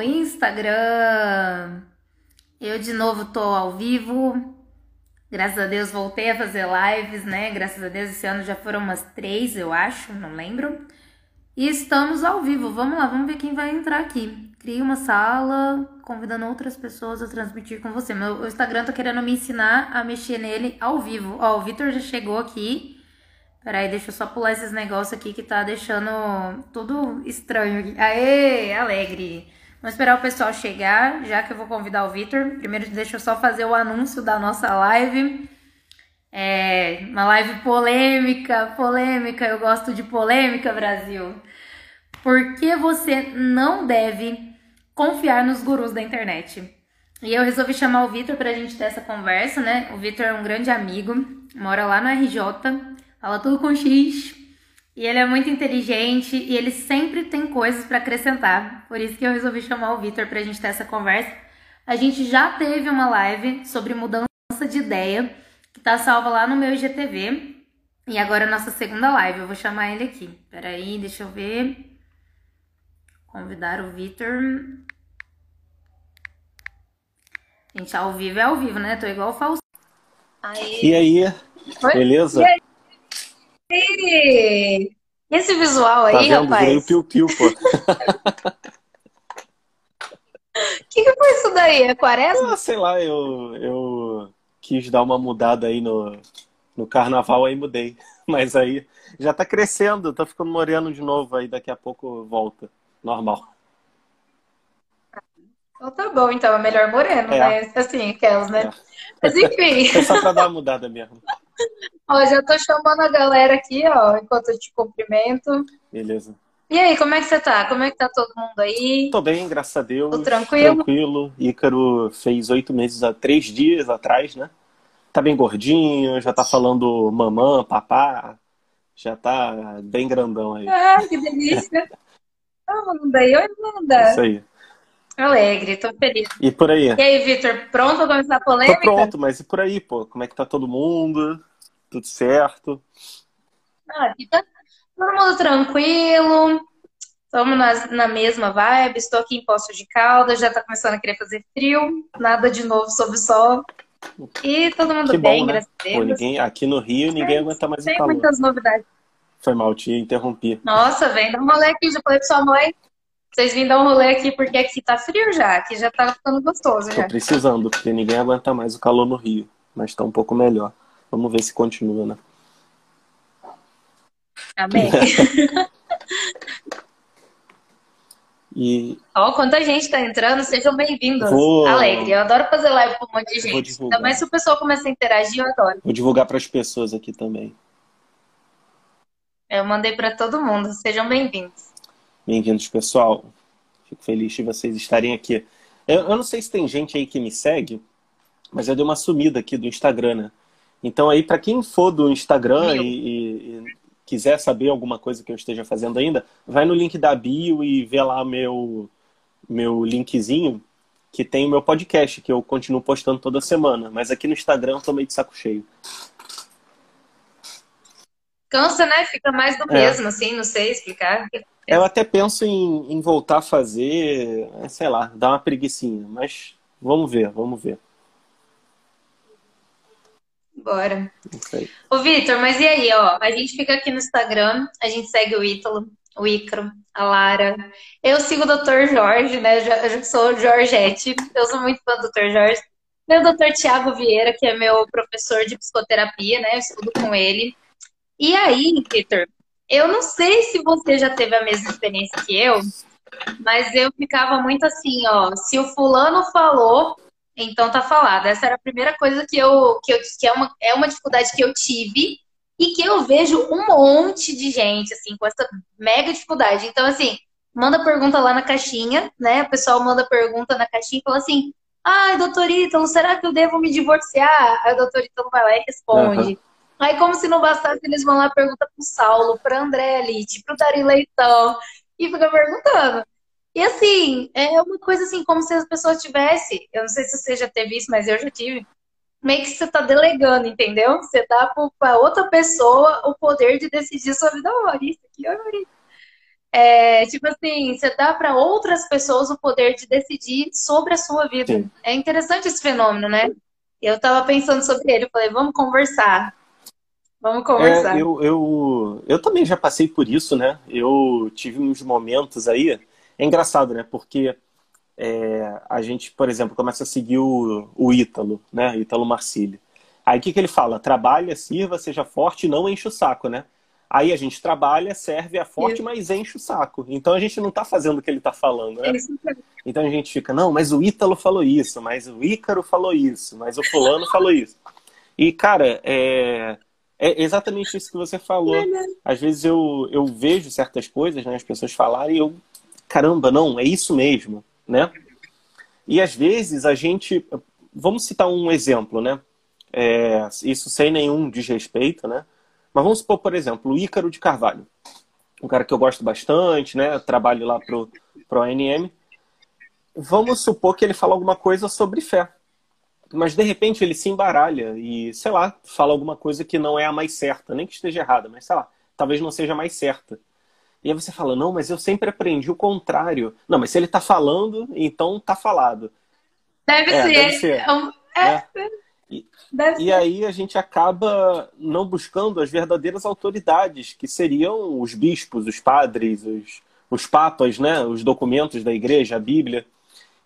Instagram. Eu de novo tô ao vivo. Graças a Deus voltei a fazer lives, né? Graças a Deus esse ano já foram umas três, eu acho, não lembro. E estamos ao vivo. Vamos lá, vamos ver quem vai entrar aqui. Crie uma sala, convidando outras pessoas a transmitir com você. Meu Instagram tá querendo me ensinar a mexer nele ao vivo. Ó, o Vitor já chegou aqui. Peraí, deixa eu só pular esses negócios aqui que tá deixando tudo estranho aqui. Aê, alegre. Vamos esperar o pessoal chegar, já que eu vou convidar o Vitor. Primeiro, deixa eu só fazer o anúncio da nossa live. É uma live polêmica, polêmica. Eu gosto de polêmica, Brasil. Por que você não deve confiar nos gurus da internet? E eu resolvi chamar o Vitor pra gente ter essa conversa, né? O Vitor é um grande amigo, mora lá no RJ fala tudo com X. E ele é muito inteligente e ele sempre tem coisas para acrescentar. Por isso que eu resolvi chamar o Vitor para a gente ter essa conversa. A gente já teve uma live sobre mudança de ideia, que tá salva lá no meu IGTV. E agora é a nossa segunda live. Eu vou chamar ele aqui. Peraí, deixa eu ver. Convidar o Vitor. Gente, ao vivo é ao vivo, né? Tô igual o Faustão. E aí? Oi? Beleza? E aí? E esse visual aí, tá rapaz? Veio piu-piu, pô. O que, que foi isso daí? É quaresma? Ah, sei lá, eu, eu quis dar uma mudada aí no, no carnaval, aí mudei. Mas aí já tá crescendo, tá ficando moreno de novo, aí daqui a pouco volta. Normal. Então tá bom, então, é melhor moreno, é. né? Assim, aquelas, né? É. Mas enfim. É só pra dar uma mudada mesmo. Ó, já tô chamando a galera aqui, ó, enquanto eu te cumprimento. Beleza. E aí, como é que você tá? Como é que tá todo mundo aí? Tô bem, graças a Deus. Tô tranquilo? Tranquilo. Ícaro fez oito meses há três dias atrás, né? Tá bem gordinho, já tá falando mamã, papá. Já tá bem grandão aí. Ah, que delícia. Amanda, oi, Amanda. Isso aí. Alegre, tô feliz. E por aí? E aí, Vitor, pronto pra começar a polêmica? Tô pronto, mas e por aí, pô? Como é que tá todo mundo? Tudo certo? Ah, tá todo mundo tranquilo. Estamos na, na mesma vibe. Estou aqui em Poço de Caldas, já tá começando a querer fazer frio. Nada de novo sob o sol. E todo mundo que bem, bom, né? graças a Deus. Pô, ninguém, aqui no Rio, ninguém é, aguenta mais o calor. Tem muitas novidades. Foi mal, te interrompi. Nossa, vem dar um rolê aqui. Já falei pra sua mãe. Vocês vêm dar um rolê aqui porque aqui tá frio já. Aqui já tá ficando gostoso Tô já. precisando, porque ninguém aguenta mais o calor no Rio. Mas tá um pouco melhor. Vamos ver se continua, né? Amém. e... Ó, quanta gente tá entrando, sejam bem-vindos. Vou... Alegre, eu adoro fazer live com um monte de gente. Mais se o pessoal começa a interagir, eu adoro. Vou divulgar para as pessoas aqui também. Eu mandei para todo mundo, sejam bem-vindos. Bem-vindos, pessoal. Fico feliz de vocês estarem aqui. Eu, eu não sei se tem gente aí que me segue, mas eu dei uma sumida aqui do Instagram, né? Então aí, para quem for do Instagram e, e, e, quiser saber alguma coisa que eu esteja fazendo ainda, vai no link da bio e vê lá meu, meu linkzinho que tem o meu podcast, que eu continuo postando toda semana. Mas aqui no Instagram eu tô meio de saco cheio. Cansa, né? Fica mais do é. mesmo, assim, não sei explicar. Eu até penso em, em voltar a fazer, sei lá, dar uma preguiçinha, mas vamos ver, vamos ver. Bora. Ô, Vitor, mas e aí, ó? A gente fica aqui no Instagram, a gente segue o Ítalo, o Icro, a Lara. Eu sigo o Dr. Jorge, né? Eu sou Jorgette, eu sou muito fã do Dr. Jorge. Meu Dr. Tiago Vieira, que é meu professor de psicoterapia, né? Eu estudo com ele. E aí, Vitor, eu não sei se você já teve a mesma experiência que eu, mas eu ficava muito assim, ó. Se o fulano falou, então tá falado. Essa era a primeira coisa que eu que, eu, que é, uma, é uma dificuldade que eu tive e que eu vejo um monte de gente assim com essa mega dificuldade. Então assim, manda pergunta lá na caixinha, né? O pessoal manda pergunta na caixinha e fala assim: "Ai, doutor Ítalo, será que eu devo me divorciar?" Aí o doutor Ítalo vai lá e responde. Uhum. Aí, como se não bastasse, eles vão lá pergunta pro Saulo, pra André Elite, pro Dari Leitão, e fica perguntando. E assim, é uma coisa assim, como se as pessoas tivessem, eu não sei se você já teve isso, mas eu já tive, meio que você tá delegando, entendeu? Você dá para outra pessoa o poder de decidir sua vida. Olha isso aqui, olha é, tipo assim, você dá para outras pessoas o poder de decidir sobre a sua vida. Sim. É interessante esse fenômeno, né? Eu tava pensando sobre ele, falei, vamos conversar. Vamos conversar. É, eu, eu, eu também já passei por isso, né? Eu tive uns momentos aí. É engraçado, né? Porque é, a gente, por exemplo, começa a seguir o, o Ítalo, né? Ítalo Marcílio. Aí o que, que ele fala? Trabalha, sirva, seja forte, não enche o saco, né? Aí a gente trabalha, serve, é forte, Isso. mas enche o saco. Então a gente não está fazendo o que ele está falando, né? Isso. Então a gente fica, não, mas o Ítalo falou isso, mas o Ícaro falou isso, mas o fulano falou isso. E, cara, é, é exatamente isso que você falou. Às vezes eu, eu vejo certas coisas, né, as pessoas falarem, e eu, caramba, não, é isso mesmo, né? E às vezes a gente, vamos citar um exemplo, né? É, isso sem nenhum desrespeito, né? Mas vamos supor, por exemplo, o Ícaro de Carvalho. Um cara que eu gosto bastante, né? Trabalho lá pro, pro ANM. Vamos supor que ele fala alguma coisa sobre fé. Mas de repente ele se embaralha e, sei lá, fala alguma coisa que não é a mais certa, nem que esteja errada, mas sei lá, talvez não seja a mais certa. E aí você fala, não, mas eu sempre aprendi o contrário. Não, mas se ele tá falando, então tá falado. Deve É, ser. deve ser. É é, deve E ser. aí a gente acaba não buscando as verdadeiras autoridades, que seriam os bispos, os padres, os, os papas, né? Os documentos da igreja, a Bíblia.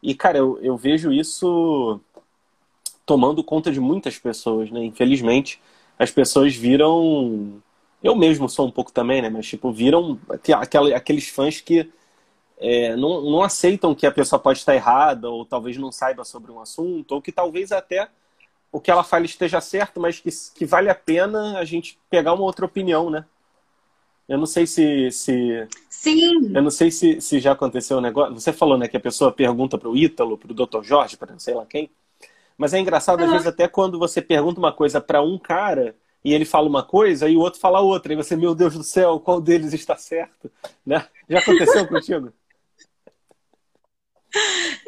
E, cara, eu, eu vejo isso tomando conta de muitas pessoas, né? Infelizmente, as pessoas viram. Eu mesmo sou um pouco também, né? Mas, tipo, viram aque- aquela- aqueles fãs que é, não, não aceitam que a pessoa pode estar errada, ou talvez não saiba sobre um assunto, ou que talvez até o que ela fala esteja certo, mas que, que vale a pena a gente pegar uma outra opinião, né? Eu não sei se, se Sim. eu não sei se, se já aconteceu um negócio. Você falou, né, que a pessoa pergunta para o Ítalo, para o Dr. Jorge, para não sei lá quem. Mas é engraçado, às vezes, até quando você pergunta uma coisa para um cara e ele fala uma coisa e o outro fala outra. E você, meu Deus do céu, qual deles está certo? Né? Já aconteceu contigo?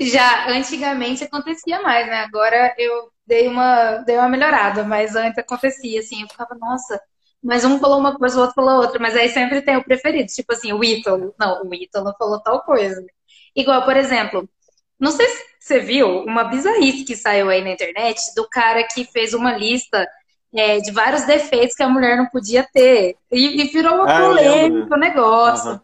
Já antigamente acontecia mais, né? Agora eu dei uma, dei uma melhorada, mas antes acontecia, assim, eu ficava, nossa, mas um falou uma coisa, o outro falou outra, mas aí sempre tem o preferido, tipo assim, o Ítalo. Não, o Ítalo falou tal coisa. Igual, por exemplo, não sei se você viu uma bizarrice que saiu aí na internet do cara que fez uma lista é, de vários defeitos que a mulher não podia ter. E, e virou uma Ah, polêmica o negócio. Aham.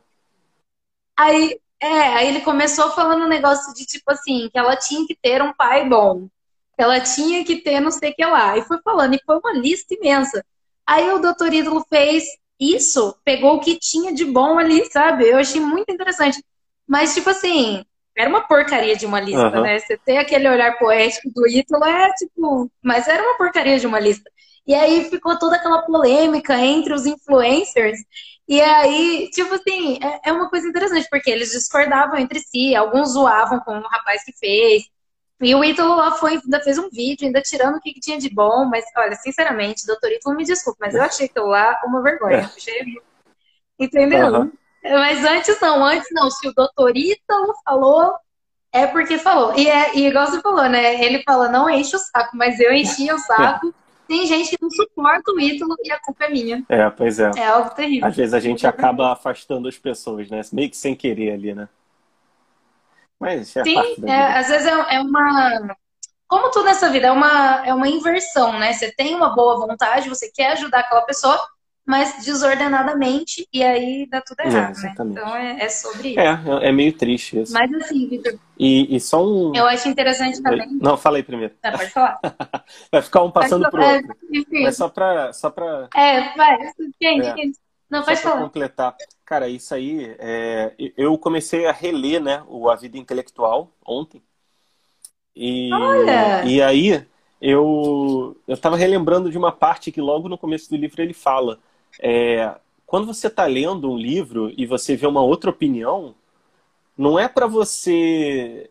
Aí, é, aí ele começou falando um negócio de tipo assim, que ela tinha que ter um pai bom. que Ela tinha que ter não sei o que lá. E foi falando, e foi uma lista imensa. Aí o doutor Ídolo fez isso, pegou o que tinha de bom ali, sabe? Eu achei muito interessante. Mas, tipo assim, era uma porcaria de uma lista, Aham. né? Você tem aquele olhar poético do Ítalo, é tipo. Mas era uma porcaria de uma lista. E aí ficou toda aquela polêmica entre os influencers. E aí, tipo assim, é, é uma coisa interessante, porque eles discordavam entre si, alguns zoavam com o rapaz que fez. E o Ítalo lá foi, ainda fez um vídeo, ainda tirando o que, que tinha de bom, mas olha, sinceramente, doutor Ítalo, me desculpe, mas eu achei aquilo lá uma vergonha. Achei... Entendeu? Aham. Mas antes não, antes não. Se o doutor Ítalo falou, é porque falou. E, é, e igual você falou, né? Ele fala, não enche o saco, mas eu enchia o saco. Tem gente que não suporta o Ítalo e a culpa é minha. É, pois é. É algo terrível. Às vezes a gente acaba afastando as pessoas, né? Meio que sem querer ali, né? Mas é Sim, é, às vezes é, é uma. Como tudo nessa vida, é uma, é uma inversão, né? Você tem uma boa vontade, você quer ajudar aquela pessoa, mas desordenadamente, e aí dá tudo É, errado, né? exatamente. Então é, é sobre isso. É, é meio triste isso. Mas assim, Vitor, E, e só um. eu acho interessante também. Não, fala aí primeiro. Ah, pode falar. Vai ficar um passando pro É, outro. Mas só pra, só pra, É, vai. É. Quem? Não, só pode pra falar. completar. Cara, isso aí, é, eu comecei a reler, né, o A Vida Intelectual ontem. E, Olha! e aí eu eu estava relembrando de uma parte que logo no começo do livro ele fala. É, quando você está lendo um livro e você vê uma outra opinião, não é para você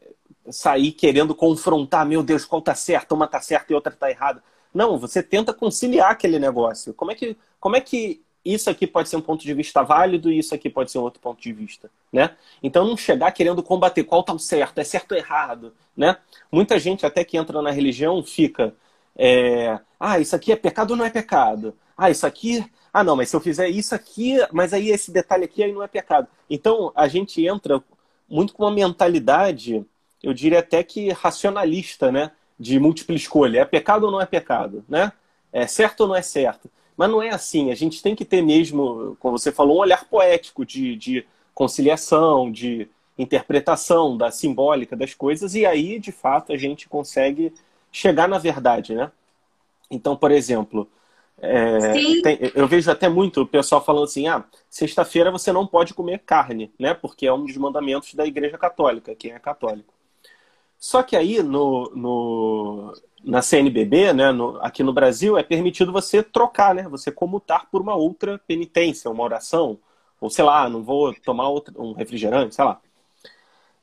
sair querendo confrontar, meu Deus, qual tá certo, uma tá certa e outra tá errada. Não, você tenta conciliar aquele negócio. Como é que, como é que isso aqui pode ser um ponto de vista válido e isso aqui pode ser um outro ponto de vista, né? Então não chegar querendo combater qual tá o certo, é certo ou errado, né? Muita gente até que entra na religião fica, é, ah, isso aqui é pecado ou não é pecado? Ah, isso aqui, ah, não, mas se eu fizer isso aqui, mas aí esse detalhe aqui aí não é pecado. Então, a gente entra muito com uma mentalidade, eu diria até que racionalista, né? De múltipla escolha. É pecado ou não é pecado, né? É certo ou não é certo? Mas não é assim. A gente tem que ter mesmo, como você falou, um olhar poético de, de conciliação, de interpretação da simbólica das coisas, e aí, de fato, a gente consegue chegar na verdade, né? Então, por exemplo, é, tem, eu vejo até muito o pessoal falando assim: ah, sexta-feira você não pode comer carne, né? Porque é um dos mandamentos da Igreja Católica, quem é católico. Só que aí no, no na CNBB, né, no, aqui no Brasil, é permitido você trocar, né? Você comutar por uma outra penitência, uma oração, ou sei lá, não vou tomar outro, um refrigerante, sei lá.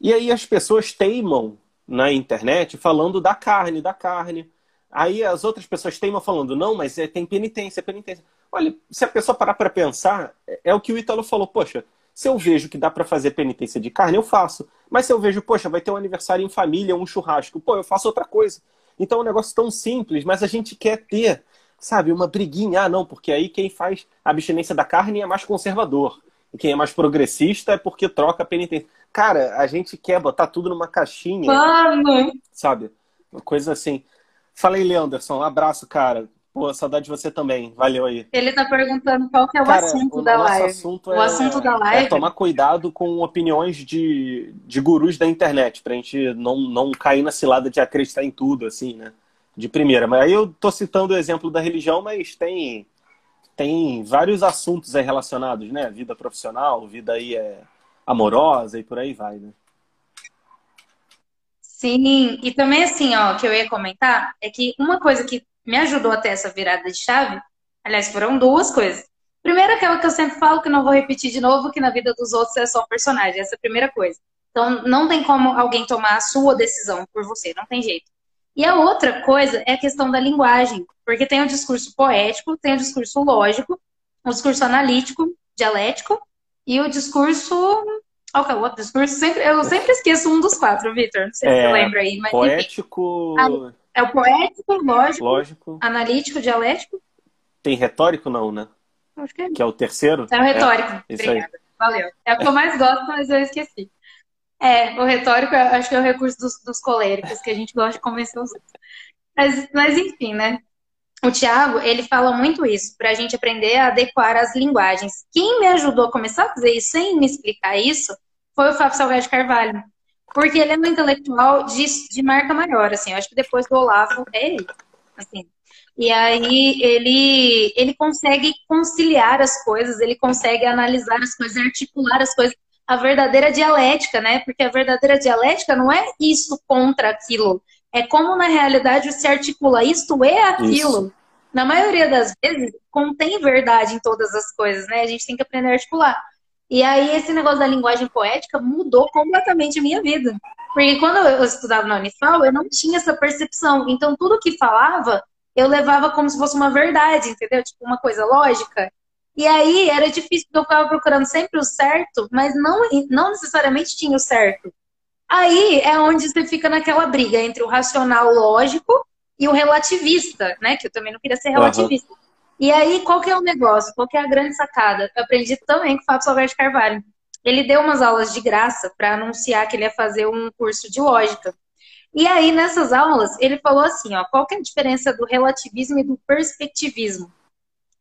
E aí as pessoas teimam na internet falando da carne, da carne. Aí as outras pessoas teimam falando, não, mas é, tem penitência, penitência. Olha, se a pessoa parar para pensar, é, é o que o Ítalo falou, poxa, se eu vejo que dá para fazer penitência de carne, eu faço. Mas se eu vejo, poxa, vai ter um aniversário em família, um churrasco, pô, eu faço outra coisa. Então é um negócio tão simples, mas a gente quer ter, sabe, uma briguinha. Ah, não, porque aí quem faz abstinência da carne é mais conservador. E quem é mais progressista é porque troca a penitência. Cara, a gente quer botar tudo numa caixinha. Mano! Sabe? Uma coisa assim. Falei, Leanderson. Um abraço, cara. Pô, saudade de você também. Valeu aí. Ele tá perguntando qual que é o cara, assunto o da live. Assunto o é, assunto da live. É tomar cuidado com opiniões de, de gurus da internet, pra gente não, não cair na cilada de acreditar em tudo, assim, né? De primeira. Mas aí eu tô citando o exemplo da religião, mas tem tem vários assuntos aí relacionados, né? Vida profissional, vida aí é amorosa e por aí vai, né? Sim, e também assim, ó, que eu ia comentar é que uma coisa que me ajudou até essa virada de chave, aliás, foram duas coisas. Primeiro, aquela que eu sempre falo, que não vou repetir de novo, que na vida dos outros é só personagem, essa é a primeira coisa. Então, não tem como alguém tomar a sua decisão por você, não tem jeito. E a outra coisa é a questão da linguagem, porque tem o discurso poético, tem o discurso lógico, o discurso analítico, dialético, e o discurso. Qual que é o outro discurso? Sempre, eu sempre esqueço um dos quatro, Vitor. Não sei é, se lembra aí. Mas, poético. Enfim, é o poético, lógico, lógico, analítico, dialético. Tem retórico, não, né? Acho que é. Que é o terceiro? É o retórico. É, Obrigada. Aí. Valeu. É o que eu mais gosto, mas eu esqueci. É, o retórico acho que é o recurso dos, dos coléricos, que a gente gosta de convencer os outros. Mas, mas enfim, né? O Tiago, ele fala muito isso, para a gente aprender a adequar as linguagens. Quem me ajudou a começar a fazer isso sem me explicar isso foi o Fábio Salgado Carvalho. Porque ele é um intelectual de, de marca maior, assim. Eu acho que depois do Olavo é ele, assim. E aí ele, ele consegue conciliar as coisas, ele consegue analisar as coisas, articular as coisas a verdadeira dialética, né? Porque a verdadeira dialética não é isso contra aquilo. É como na realidade se articula isto é aquilo. Isso. Na maioria das vezes, contém verdade em todas as coisas, né? A gente tem que aprender a articular. E aí, esse negócio da linguagem poética mudou completamente a minha vida. Porque quando eu estudava na Unifal, eu não tinha essa percepção. Então, tudo que falava, eu levava como se fosse uma verdade, entendeu? Tipo, uma coisa lógica. E aí era difícil, porque eu ficava procurando sempre o certo, mas não, não necessariamente tinha o certo. Aí é onde você fica naquela briga entre o racional lógico e o relativista, né? Que eu também não queria ser relativista. Uhum. E aí, qual que é o negócio? Qual que é a grande sacada? Eu aprendi também com o Fábio Salgado de Carvalho. Ele deu umas aulas de graça para anunciar que ele ia fazer um curso de lógica. E aí, nessas aulas, ele falou assim, ó, qual que é a diferença do relativismo e do perspectivismo?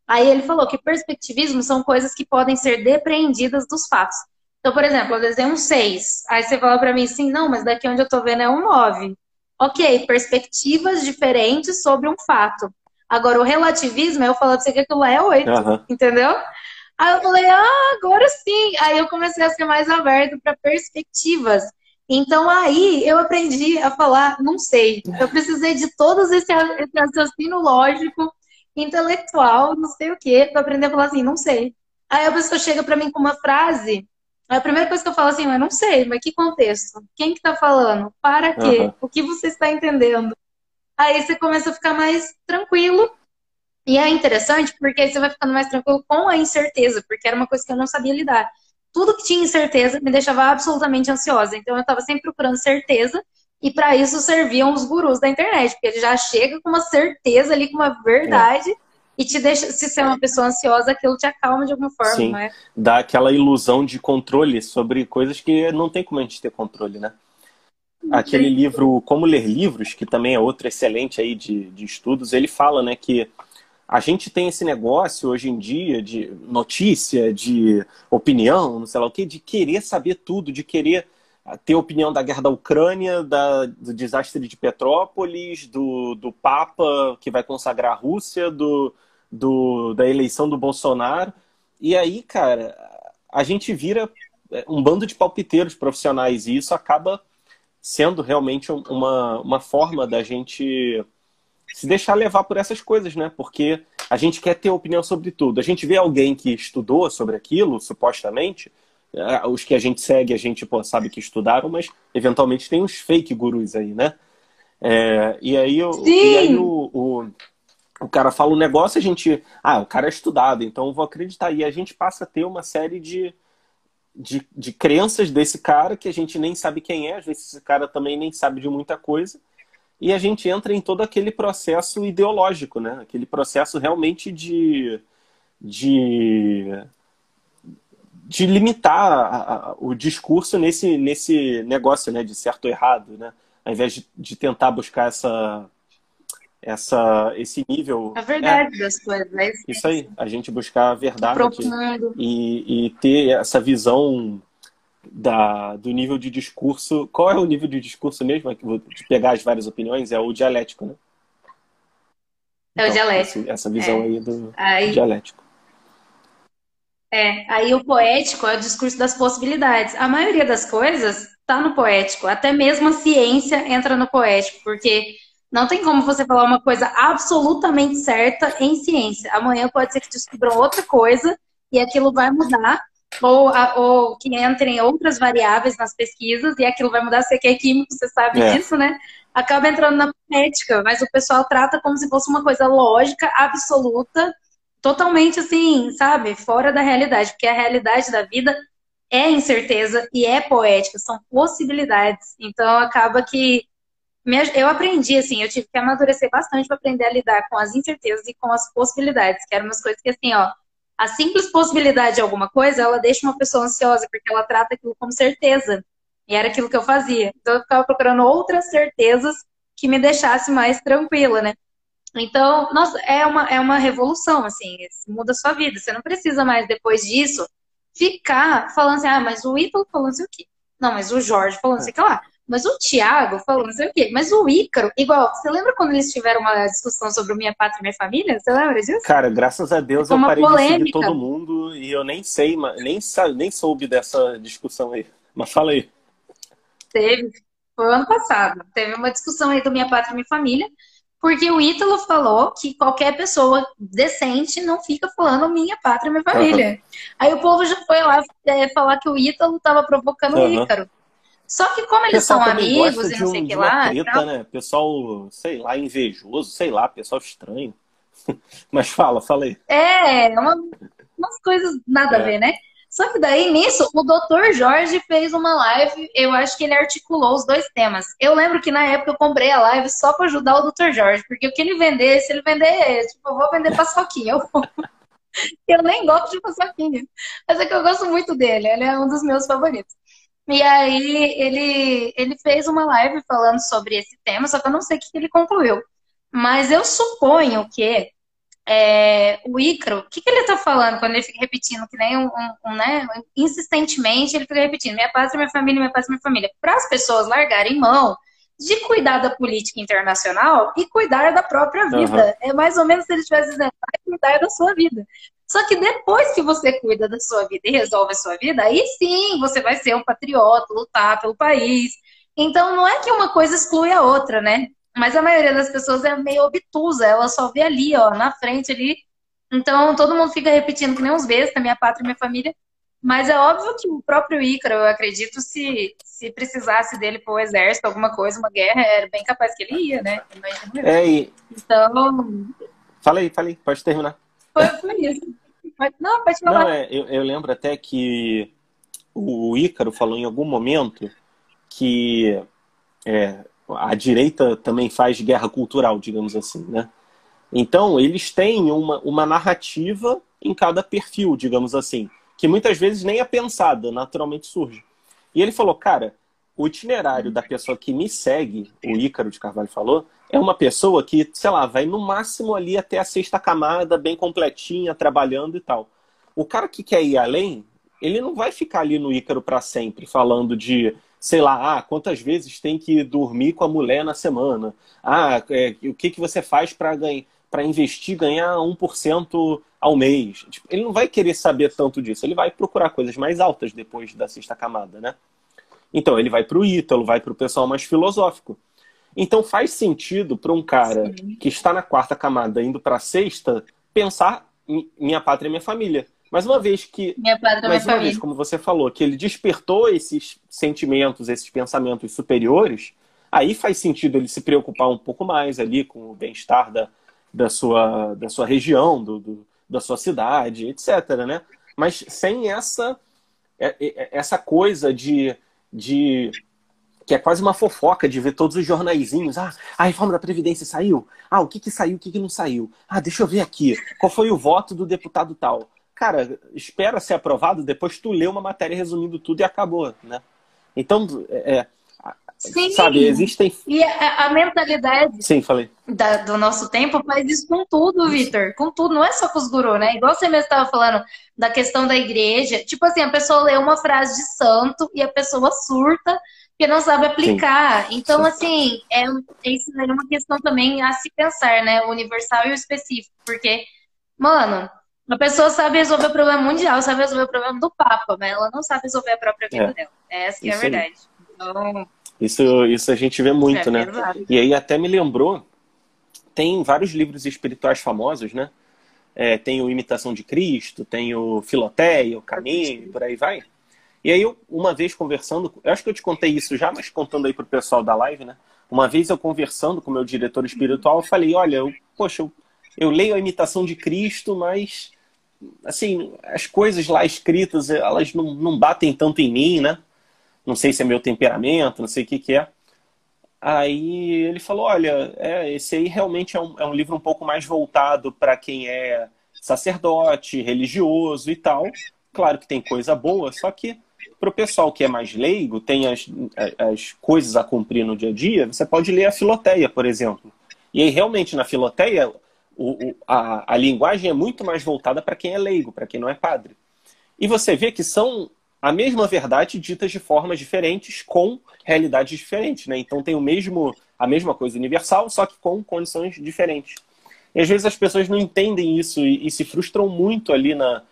Aí ele falou que perspectivismo são coisas que podem ser depreendidas dos fatos. Então, por exemplo, eu desenho um 6. Aí você fala para mim assim, não, mas daqui onde eu tô vendo é um 9. Ok, perspectivas diferentes sobre um fato. Agora, o relativismo é eu falar pra você que aquilo lá é 8, uhum. entendeu? Aí eu falei, ah, agora sim. Aí eu comecei a ser mais aberto para perspectivas. Então aí eu aprendi a falar, não sei. Eu precisei de todos esse, esse raciocínio lógico intelectual, não sei o quê, para aprender a falar assim, não sei. Aí a pessoa chega para mim com uma frase, a primeira coisa que eu falo assim, eu não sei, mas que contexto? Quem que tá falando? Para quê? Uhum. O que você está entendendo? Aí você começa a ficar mais tranquilo. E é interessante porque aí você vai ficando mais tranquilo com a incerteza, porque era uma coisa que eu não sabia lidar. Tudo que tinha incerteza me deixava absolutamente ansiosa. Então eu estava sempre procurando certeza e para isso serviam os gurus da internet, porque ele já chega com uma certeza ali, com uma verdade. É. e te deixa, se você é uma pessoa ansiosa, aquilo te acalma de alguma forma, Sim. é? Dá aquela ilusão de controle sobre coisas que não tem como a gente ter controle, né? Aquele livro Como Ler Livros, que também é outro excelente aí de, de estudos, ele fala, né, que a gente tem esse negócio hoje em dia de notícia, de opinião, não sei lá o quê, de querer saber tudo, de querer ter opinião da guerra da Ucrânia, da, do desastre de Petrópolis, do, do Papa que vai consagrar a Rússia, do, do, da eleição do Bolsonaro. E aí, cara, a gente vira é, um bando de palpiteiros profissionais e isso acaba sendo realmente uma, uma forma da gente se deixar levar por essas coisas, né? Porque a gente quer ter opinião sobre tudo. A gente vê alguém que estudou sobre aquilo, supostamente, é, os que a gente segue, a gente pô, sabe que estudaram, mas eventualmente tem uns fake gurus aí, né? É, e aí, o, e aí o, o, o, cara fala um negócio, a gente. Ah, o cara é estudado, então eu vou acreditar. E a gente passa a ter uma série de, de, de crenças desse cara que a gente nem sabe quem é, às vezes esse cara também nem sabe de muita coisa e a gente entra em todo aquele processo ideológico, né? Aquele processo realmente de, de, de limitar a, a, o discurso nesse, nesse negócio, né? De certo ou errado, né? Ao invés de, de tentar buscar essa, essa, esse nível. A verdade é, das coisas, né? Isso aí, a gente buscar a verdade e, e ter essa visão da, do nível de discurso. Qual é o nível de discurso mesmo? De pegar as várias opiniões? É o dialético, né? É então, o dialético. Essa, essa visão é. aí do aí, dialético. É, aí o poético é o discurso das possibilidades. A maioria das coisas está no poético. Até mesmo a ciência entra no poético, porque não tem como você falar uma coisa absolutamente certa em ciência. Amanhã pode ser que descubram outra coisa e aquilo vai mudar ou, ou que entrem outras variáveis nas pesquisas, e aquilo vai mudar, você que é químico, você sabe é. disso, né? Acaba entrando na ética, mas o pessoal trata como se fosse uma coisa lógica, absoluta, totalmente assim, sabe? Fora da realidade, porque a realidade da vida é incerteza e é poética, são possibilidades. Então acaba que eu aprendi, assim, eu tive que amadurecer bastante para aprender a lidar com as incertezas e com as possibilidades, que eram umas coisas que, assim, ó, a simples possibilidade de alguma coisa, ela deixa uma pessoa ansiosa, porque ela trata aquilo como certeza. E era aquilo que eu fazia. Então eu ficava procurando outras certezas que me deixasse mais tranquila, né? Então, nossa, é uma, é uma revolução, assim, muda a sua vida. Você não precisa mais, depois disso, ficar falando assim, ah, mas o Ítalo falou não sei o quê. Não, mas o Jorge falou não sei lá. Mas o Thiago falou não sei o quê. Mas o Ícaro, igual, você lembra quando eles tiveram uma discussão sobre Minha Pátria e Minha Família? Você lembra disso? Cara, graças a Deus eu parei polêmica. de seguir todo mundo e eu nem sei, nem, nem soube dessa discussão aí. Mas fala aí. Teve, foi ano passado. Teve uma discussão aí do Minha Pátria e Minha Família, porque o Ítalo falou que qualquer pessoa decente não fica falando minha pátria, minha família. Uhum. Aí o povo já foi lá é, falar que o Ítalo estava provocando uhum. o Ícaro. Só que como eles são amigos e não sei o que lá. Treta, né? Pessoal, sei lá, invejoso, sei lá, pessoal estranho. Mas fala, aí. É, uma, umas coisas nada é. a ver, né? Só que daí, nisso, o Dr. Jorge fez uma live, eu acho que ele articulou os dois temas. Eu lembro que na época eu comprei a live só para ajudar o Dr. Jorge, porque o que ele vender, se ele vender, tipo, eu vou vender paçoquinha. Eu, eu nem gosto de paçoquinha. Mas é que eu gosto muito dele, ele é um dos meus favoritos. E aí ele, ele fez uma live falando sobre esse tema, só que eu não sei o que ele concluiu. Mas eu suponho que é, o Ícaro, o que, que ele está falando quando ele fica repetindo, que nem um, um, um, né, insistentemente ele fica repetindo, minha pátria, minha família, minha pátria, minha família, para as pessoas largarem mão de cuidar da política internacional e cuidar da própria vida. Uhum. É mais ou menos se ele estivesse dizendo, vai cuidar da sua vida. Só que depois que você cuida da sua vida e resolve a sua vida, aí sim você vai ser um patriota, lutar pelo país. Então não é que uma coisa exclui a outra, né? Mas a maioria das pessoas é meio obtusa, ela só vê ali, ó, na frente ali. Então todo mundo fica repetindo que nem uns bestas, minha pátria, minha família. Mas é óbvio que o próprio Ícaro, eu acredito, se, se precisasse dele para o exército, alguma coisa, uma guerra, era bem capaz que ele ia, né? É, e... Então. Falei, falei, pode terminar. Foi, isso. Não, pode falar. Não, é, eu, eu lembro até que o Ícaro falou em algum momento que é, a direita também faz guerra cultural, digamos assim, né? Então, eles têm uma, uma narrativa em cada perfil, digamos assim, que muitas vezes nem é pensada, naturalmente surge. E ele falou, cara, o itinerário da pessoa que me segue, o Ícaro de Carvalho falou, é uma pessoa que, sei lá, vai no máximo ali até a sexta camada, bem completinha, trabalhando e tal. O cara que quer ir além, ele não vai ficar ali no Ícaro para sempre, falando de, sei lá, ah, quantas vezes tem que dormir com a mulher na semana. Ah, é, o que, que você faz para ganhar para investir ganhar 1% ao mês. Tipo, ele não vai querer saber tanto disso, ele vai procurar coisas mais altas depois da sexta camada, né? Então ele vai para o Ítalo, vai para o pessoal mais filosófico. Então faz sentido para um cara Sim. que está na quarta camada indo para a sexta pensar minha pátria e minha família. Mas uma vez que, minha pátria, mais minha uma família. vez, como você falou, que ele despertou esses sentimentos, esses pensamentos superiores, aí faz sentido ele se preocupar um pouco mais ali com o bem-estar da, da sua, da sua região, do, do, da sua cidade, etc. Né? Mas sem essa, é, é, essa coisa de, de que é quase uma fofoca de ver todos os jornaizinhos. Ah, a reforma da Previdência saiu? Ah, o que, que saiu, o que, que não saiu? Ah, deixa eu ver aqui. Qual foi o voto do deputado tal? Cara, espera ser aprovado, depois tu lê uma matéria resumindo tudo e acabou, né? Então, é, Sim. Sabe, existem. E a, a mentalidade Sim, falei. Da, do nosso tempo faz isso com tudo, Vitor. Com tudo, não é só com os gurus, né? Igual você mesmo estava falando da questão da igreja. Tipo assim, a pessoa lê uma frase de santo e a pessoa surta porque não sabe aplicar. Sim. Então, Sim. assim, é, isso é uma questão também a se pensar, né? O universal e o específico. Porque, mano, a pessoa sabe resolver o problema mundial, sabe resolver o problema do Papa, mas ela não sabe resolver a própria vida é. dela. Essa que é a verdade. Então, isso, isso a gente vê muito, é, né? E aí até me lembrou, tem vários livros espirituais famosos, né? É, tem o Imitação de Cristo, tem o Filoteia, o Caminho, por aí vai. E aí, eu, uma vez conversando, eu acho que eu te contei isso já, mas contando aí pro pessoal da live, né? Uma vez eu conversando com o meu diretor espiritual, eu falei, olha, eu, poxa, eu, eu leio a Imitação de Cristo, mas, assim, as coisas lá escritas, elas não, não batem tanto em mim, né? não sei se é meu temperamento, não sei o que, que é. Aí ele falou: olha, é, esse aí realmente é um, é um livro um pouco mais voltado para quem é sacerdote, religioso e tal. Claro que tem coisa boa, só que para o pessoal que é mais leigo, tem as, as coisas a cumprir no dia a dia, você pode ler a Filoteia, por exemplo. E aí, realmente, na Filoteia, o, o, a, a linguagem é muito mais voltada para quem é leigo, para quem não é padre. E você vê que são a mesma verdade ditas de formas diferentes com realidades diferentes, né? Então tem o mesmo a mesma coisa universal, só que com condições diferentes. E às vezes as pessoas não entendem isso e, e se frustram muito ali na,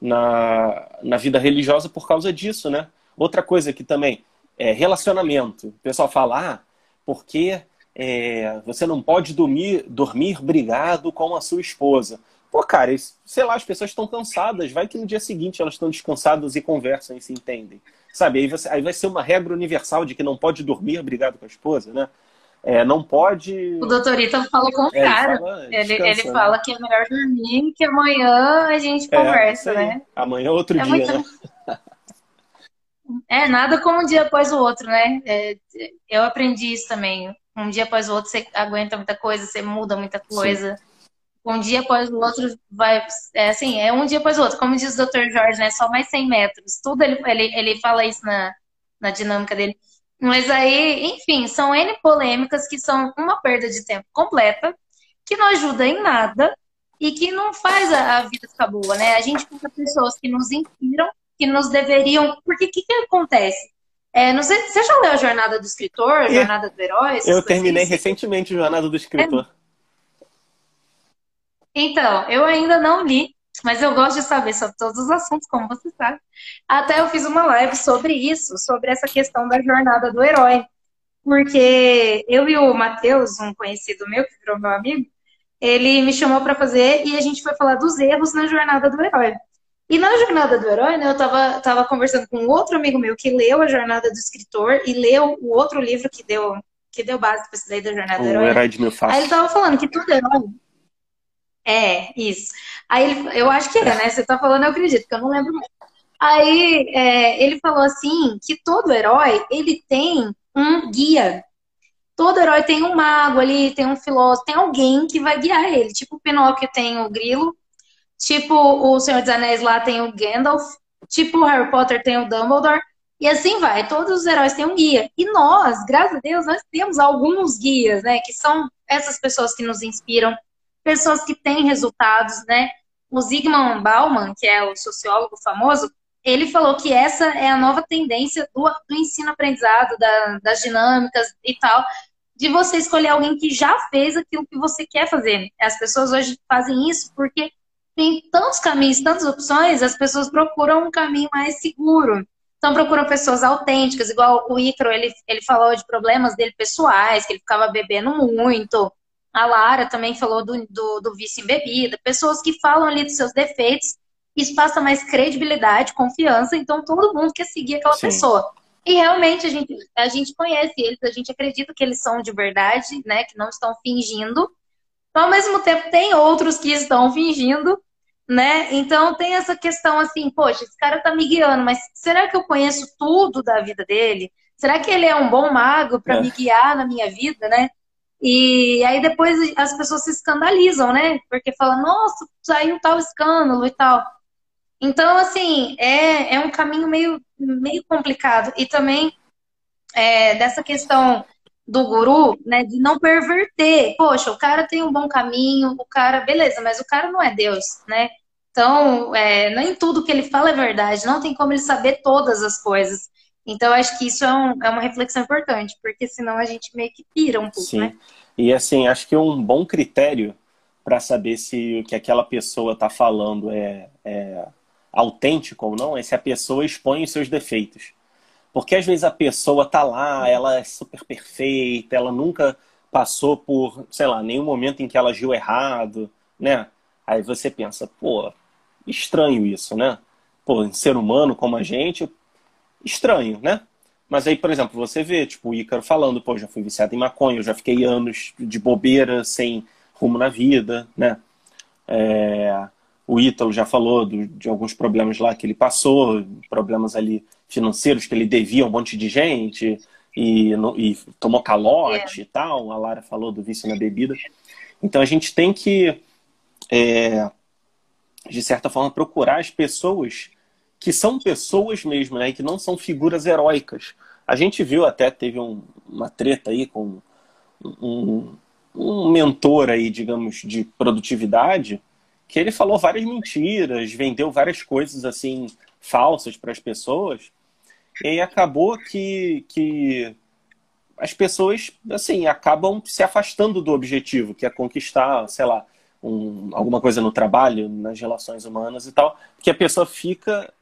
na, na vida religiosa por causa disso, né? Outra coisa que também é relacionamento. O pessoal fala, ah, porque é, você não pode dormir, dormir brigado com a sua esposa. Pô, cara, sei lá, as pessoas estão cansadas. Vai que no dia seguinte elas estão descansadas e conversam e se entendem. Sabe? Aí, você, aí vai ser uma regra universal de que não pode dormir brigado com a esposa, né? É, não pode. O doutor Ita fala o contrário. É, ele, fala, ele, ele fala que é melhor dormir, que amanhã a gente é, conversa, né? Amanhã é outro é dia, muito... né? É, nada como um dia após o outro, né? É, eu aprendi isso também. Um dia após o outro você aguenta muita coisa, você muda muita coisa. Sim um dia após o outro vai. É assim, é um dia após o outro. Como diz o Dr. Jorge, né? Só mais 100 metros. Tudo ele, ele, ele fala isso na, na dinâmica dele. Mas aí, enfim, são N polêmicas que são uma perda de tempo completa, que não ajuda em nada e que não faz a, a vida ficar boa, né? A gente fica pessoas que nos inspiram, que nos deveriam. Porque o que, que acontece? É, não sei, você já leu a Jornada do Escritor, a Jornada do Herói? Eu terminei recentemente a Jornada do Escritor. É então, eu ainda não li, mas eu gosto de saber sobre todos os assuntos, como você sabe. Até eu fiz uma live sobre isso, sobre essa questão da jornada do herói. Porque eu e o Matheus, um conhecido meu, que virou meu amigo, ele me chamou para fazer e a gente foi falar dos erros na jornada do herói. E na jornada do herói, né, eu tava, tava conversando com outro amigo meu que leu a jornada do escritor e leu o outro livro que deu, que deu base para esse daí da jornada o do herói. O herói de meu Aí ele tava falando que todo herói é, isso. Aí ele, eu acho que é, né? Você tá falando, eu acredito, porque eu não lembro mais. Aí é, ele falou assim que todo herói ele tem um guia. todo herói tem um mago ali, tem um filósofo, tem alguém que vai guiar ele. Tipo o Pinóquio tem o Grilo, tipo o Senhor dos Anéis lá tem o Gandalf, tipo o Harry Potter tem o Dumbledore. E assim vai, todos os heróis têm um guia. E nós, graças a Deus, nós temos alguns guias, né? Que são essas pessoas que nos inspiram, pessoas que têm resultados, né? O Zygmunt Bauman, que é o sociólogo famoso, ele falou que essa é a nova tendência do, do ensino-aprendizado, da, das dinâmicas e tal, de você escolher alguém que já fez aquilo que você quer fazer. As pessoas hoje fazem isso porque tem tantos caminhos, tantas opções, as pessoas procuram um caminho mais seguro. Então procuram pessoas autênticas, igual o Icaro, ele, ele falou de problemas dele pessoais, que ele ficava bebendo muito. A Lara também falou do, do, do vício em bebida. Pessoas que falam ali dos seus defeitos, isso passa mais credibilidade, confiança, então todo mundo quer seguir aquela Sim. pessoa. E realmente a gente, a gente conhece eles, a gente acredita que eles são de verdade, né? Que não estão fingindo. Ao mesmo tempo, tem outros que estão fingindo, né? Então tem essa questão assim, poxa, esse cara tá me guiando, mas será que eu conheço tudo da vida dele? Será que ele é um bom mago para é. me guiar na minha vida, né? E aí depois as pessoas se escandalizam, né? Porque falam, nossa, saiu tal escândalo e tal. Então, assim, é, é um caminho meio, meio complicado. E também é, dessa questão do guru, né, de não perverter. Poxa, o cara tem um bom caminho, o cara, beleza, mas o cara não é Deus, né? Então, é, nem tudo que ele fala é verdade, não tem como ele saber todas as coisas. Então, acho que isso é, um, é uma reflexão importante, porque senão a gente meio que pira um pouco, Sim. né? E assim, acho que um bom critério para saber se o que aquela pessoa está falando é, é autêntico ou não é se a pessoa expõe os seus defeitos. Porque às vezes a pessoa tá lá, ela é super perfeita, ela nunca passou por, sei lá, nenhum momento em que ela agiu errado, né? Aí você pensa, pô, estranho isso, né? Pô, em ser humano como a gente, estranho, né? Mas aí, por exemplo, você vê, tipo, o Ícaro falando, pô, já fui viciado em maconha, eu já fiquei anos de bobeira, sem rumo na vida, né? É... O Ítalo já falou do, de alguns problemas lá que ele passou, problemas ali financeiros que ele devia a um monte de gente e, e tomou calote é. e tal. A Lara falou do vício na bebida. Então a gente tem que, é, de certa forma, procurar as pessoas que são pessoas mesmo, né? Que não são figuras heróicas. A gente viu até, teve um, uma treta aí com um, um mentor aí, digamos, de produtividade, que ele falou várias mentiras, vendeu várias coisas assim falsas para as pessoas. E acabou que, que as pessoas assim acabam se afastando do objetivo, que é conquistar, sei lá, um, alguma coisa no trabalho, nas relações humanas e tal, porque a pessoa fica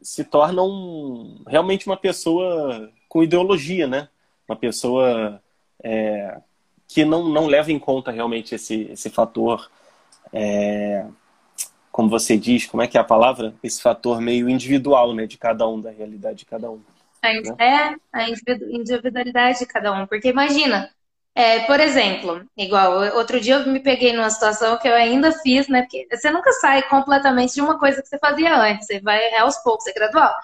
se torna um, realmente uma pessoa com ideologia, né? Uma pessoa é, que não, não leva em conta realmente esse, esse fator é, como você diz, como é que é a palavra? Esse fator meio individual, né, de cada um, da realidade de cada um. Né? É, a individualidade de cada um. Porque imagina, é, por exemplo, igual, outro dia eu me peguei numa situação que eu ainda fiz, né? Porque você nunca sai completamente de uma coisa que você fazia antes, você vai é aos poucos, é gradual.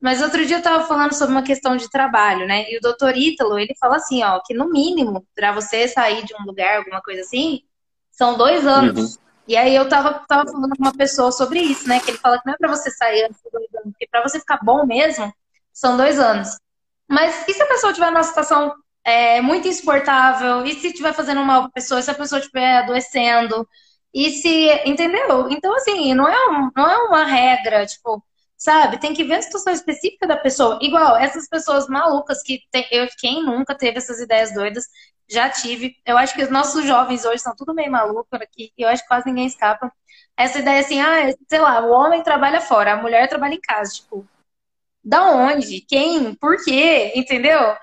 Mas outro dia eu estava falando sobre uma questão de trabalho, né? E o doutor Ítalo, ele fala assim, ó, que no mínimo, para você sair de um lugar, alguma coisa assim, são dois anos. Uhum. E aí eu tava, tava falando com uma pessoa sobre isso, né? Que ele fala que não é pra você sair antes de dois anos, porque pra você ficar bom mesmo, são dois anos. Mas e se a pessoa tiver numa situação é, muito insuportável? E se estiver fazendo mal pra pessoa? Se a pessoa estiver adoecendo? E se. Entendeu? Então, assim, não é, um, não é uma regra, tipo, sabe? Tem que ver a situação específica da pessoa. Igual, essas pessoas malucas que tem, eu, quem nunca teve essas ideias doidas, já tive. Eu acho que os nossos jovens hoje são tudo meio maluco aqui, e eu acho que quase ninguém escapa. Essa ideia assim, ah, sei lá, o homem trabalha fora, a mulher trabalha em casa, tipo, da onde? Quem? Por quê? Entendeu?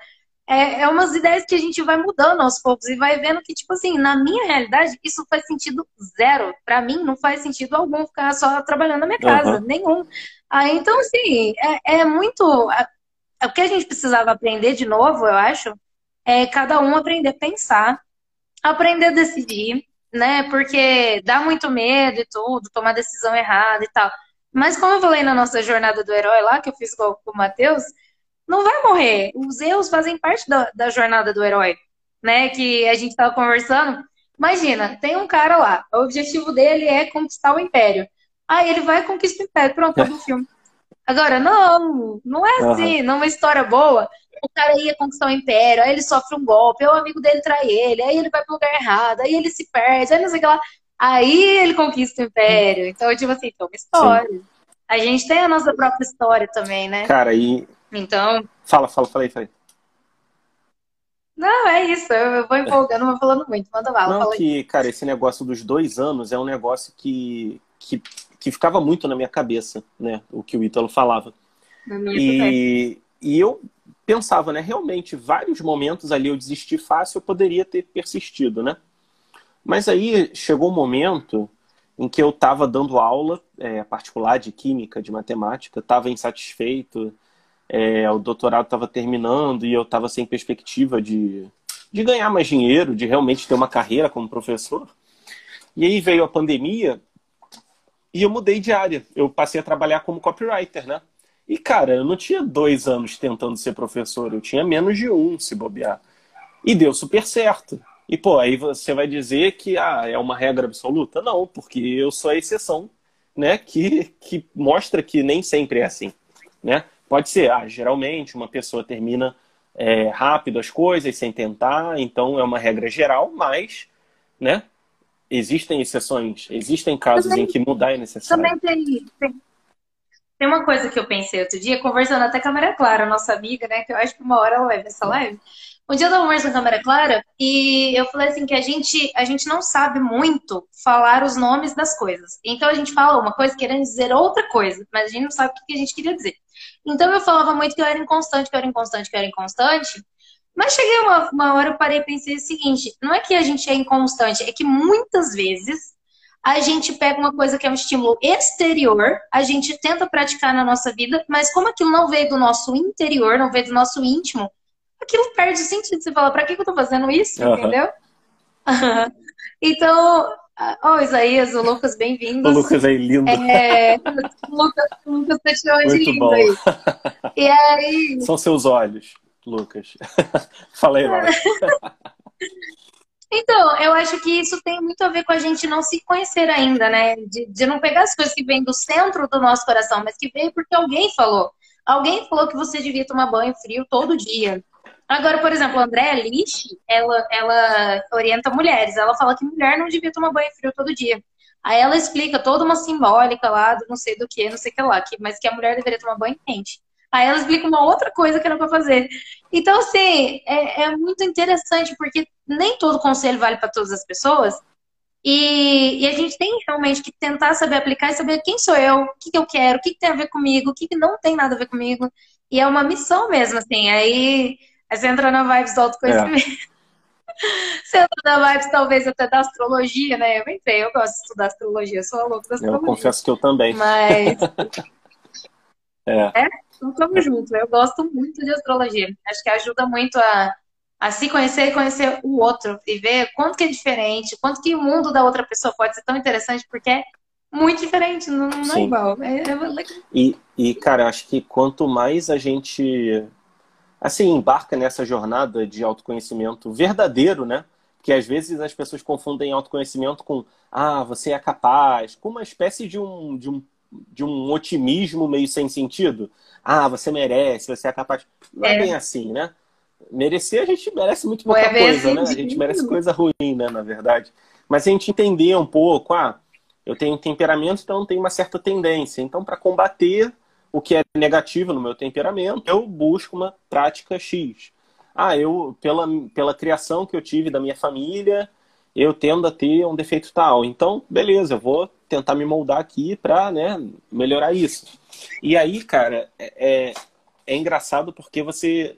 É, é umas ideias que a gente vai mudando aos poucos e vai vendo que, tipo assim, na minha realidade, isso faz sentido zero. Para mim, não faz sentido algum ficar só trabalhando na minha casa, uhum. nenhum. Ah, então, assim, é, é muito. É, o que a gente precisava aprender de novo, eu acho, é cada um aprender a pensar, aprender a decidir, né? Porque dá muito medo e tudo, tomar decisão errada e tal. Mas como eu falei na nossa jornada do herói lá, que eu fiz com, com o Matheus, não vai morrer. Os erros fazem parte da, da jornada do herói. né, que a gente tava conversando. Imagina, tem um cara lá, o objetivo dele é conquistar o império. Aí ele vai e conquista o império, pronto, acabou o filme. Agora, não, não é assim, uhum. numa história boa, o cara ia conquistar o império, aí ele sofre um golpe, aí o amigo dele trai ele, aí ele vai pro lugar errado, aí ele se perde, aí não sei o que lá. Aí ele conquista o império. Então, tipo assim, tem uma história. Sim. A gente tem a nossa própria história também, né? Cara, e. Então. Fala, fala, falei, falei. Não, é isso. Eu vou empolgando, vou falando muito. Manda bala. Não, que, cara, esse negócio dos dois anos é um negócio que, que, que ficava muito na minha cabeça, né? O que o Ítalo falava. E, e eu pensava, né? Realmente, vários momentos ali eu desisti fácil, eu poderia ter persistido, né? Mas aí chegou um momento em que eu estava dando aula é, particular de química, de matemática, estava insatisfeito, é, o doutorado estava terminando e eu estava sem perspectiva de, de ganhar mais dinheiro, de realmente ter uma carreira como professor. E aí veio a pandemia e eu mudei de área. Eu passei a trabalhar como copywriter, né? E, cara, eu não tinha dois anos tentando ser professor, eu tinha menos de um, se bobear. E deu super certo. E, pô, aí você vai dizer que ah, é uma regra absoluta? Não, porque eu sou a exceção, né? Que, que mostra que nem sempre é assim, né? Pode ser, ah, geralmente uma pessoa termina é, rápido as coisas sem tentar, então é uma regra geral, mas, né? Existem exceções, existem casos também, em que mudar é necessário. Também tem, tem, tem, uma coisa que eu pensei outro dia, conversando até com a Maria Clara, nossa amiga, né? Que eu acho que uma hora ela vai ver essa live. Um dia eu tava conversando com a Câmera Clara e eu falei assim que a gente, a gente não sabe muito falar os nomes das coisas. Então a gente fala uma coisa querendo dizer outra coisa, mas a gente não sabe o que a gente queria dizer. Então eu falava muito que eu era inconstante, que eu era inconstante, que eu era inconstante. Mas cheguei uma, uma hora, eu parei e pensei o seguinte: não é que a gente é inconstante, é que muitas vezes a gente pega uma coisa que é um estímulo exterior, a gente tenta praticar na nossa vida, mas como aquilo não veio do nosso interior, não veio do nosso íntimo, aquilo perde sentido. Você fala, pra que, eu tô fazendo isso? Uhum. Entendeu? então, ó, oh, Isaías, o Lucas, bem-vindos. O Lucas aí, lindo. É, o Lucas, o Lucas tá te de lindo bom. aí. E aí... São seus olhos, Lucas. Fala aí, Laura. Então, eu acho que isso tem muito a ver com a gente não se conhecer ainda, né? De, de não pegar as coisas que vêm do centro do nosso coração, mas que vêm porque alguém falou. Alguém falou que você devia tomar banho frio todo dia. Agora, por exemplo, a Andréa Lish, ela, ela orienta mulheres. Ela fala que mulher não devia tomar banho frio todo dia. Aí ela explica toda uma simbólica lá do não sei do que, não sei o que lá, que, mas que a mulher deveria tomar banho quente. Aí ela explica uma outra coisa que era para fazer. Então, assim, é, é, muito interessante, porque nem todo conselho vale para todas as pessoas. E, e, a gente tem realmente que tentar saber aplicar e saber quem sou eu, o que, que eu quero, o que, que, tem a ver comigo, o que, que não tem nada a ver comigo. E é uma missão mesmo, assim. Aí Aí você entra na vibes do autoconhecimento. É. Você entra na vibes, talvez, até da astrologia, né? Eu entrei, eu gosto de estudar astrologia, eu sou louco da astrologia. Eu confesso que eu também. Mas. é. é. Então, tamo junto. Eu gosto muito de astrologia. Acho que ajuda muito a, a se conhecer e conhecer o outro. E ver quanto que é diferente, quanto que o mundo da outra pessoa pode ser tão interessante, porque é muito diferente, não, não é igual. É, é... E, e, cara, acho que quanto mais a gente assim, embarca nessa jornada de autoconhecimento verdadeiro, né? Porque às vezes as pessoas confundem autoconhecimento com, ah, você é capaz, com uma espécie de um, de um, de um otimismo meio sem sentido. Ah, você merece, você é capaz. Não é, é bem assim, né? Merecer, a gente merece muito pouca é coisa, né? A gente merece coisa ruim, né, na verdade. Mas a gente entender um pouco, ah, eu tenho temperamento, então tenho uma certa tendência. Então, para combater o que é negativo no meu temperamento, eu busco uma prática X. Ah, eu, pela, pela criação que eu tive da minha família, eu tendo a ter um defeito tal. Então, beleza, eu vou tentar me moldar aqui para né, melhorar isso. E aí, cara, é, é, é engraçado porque você,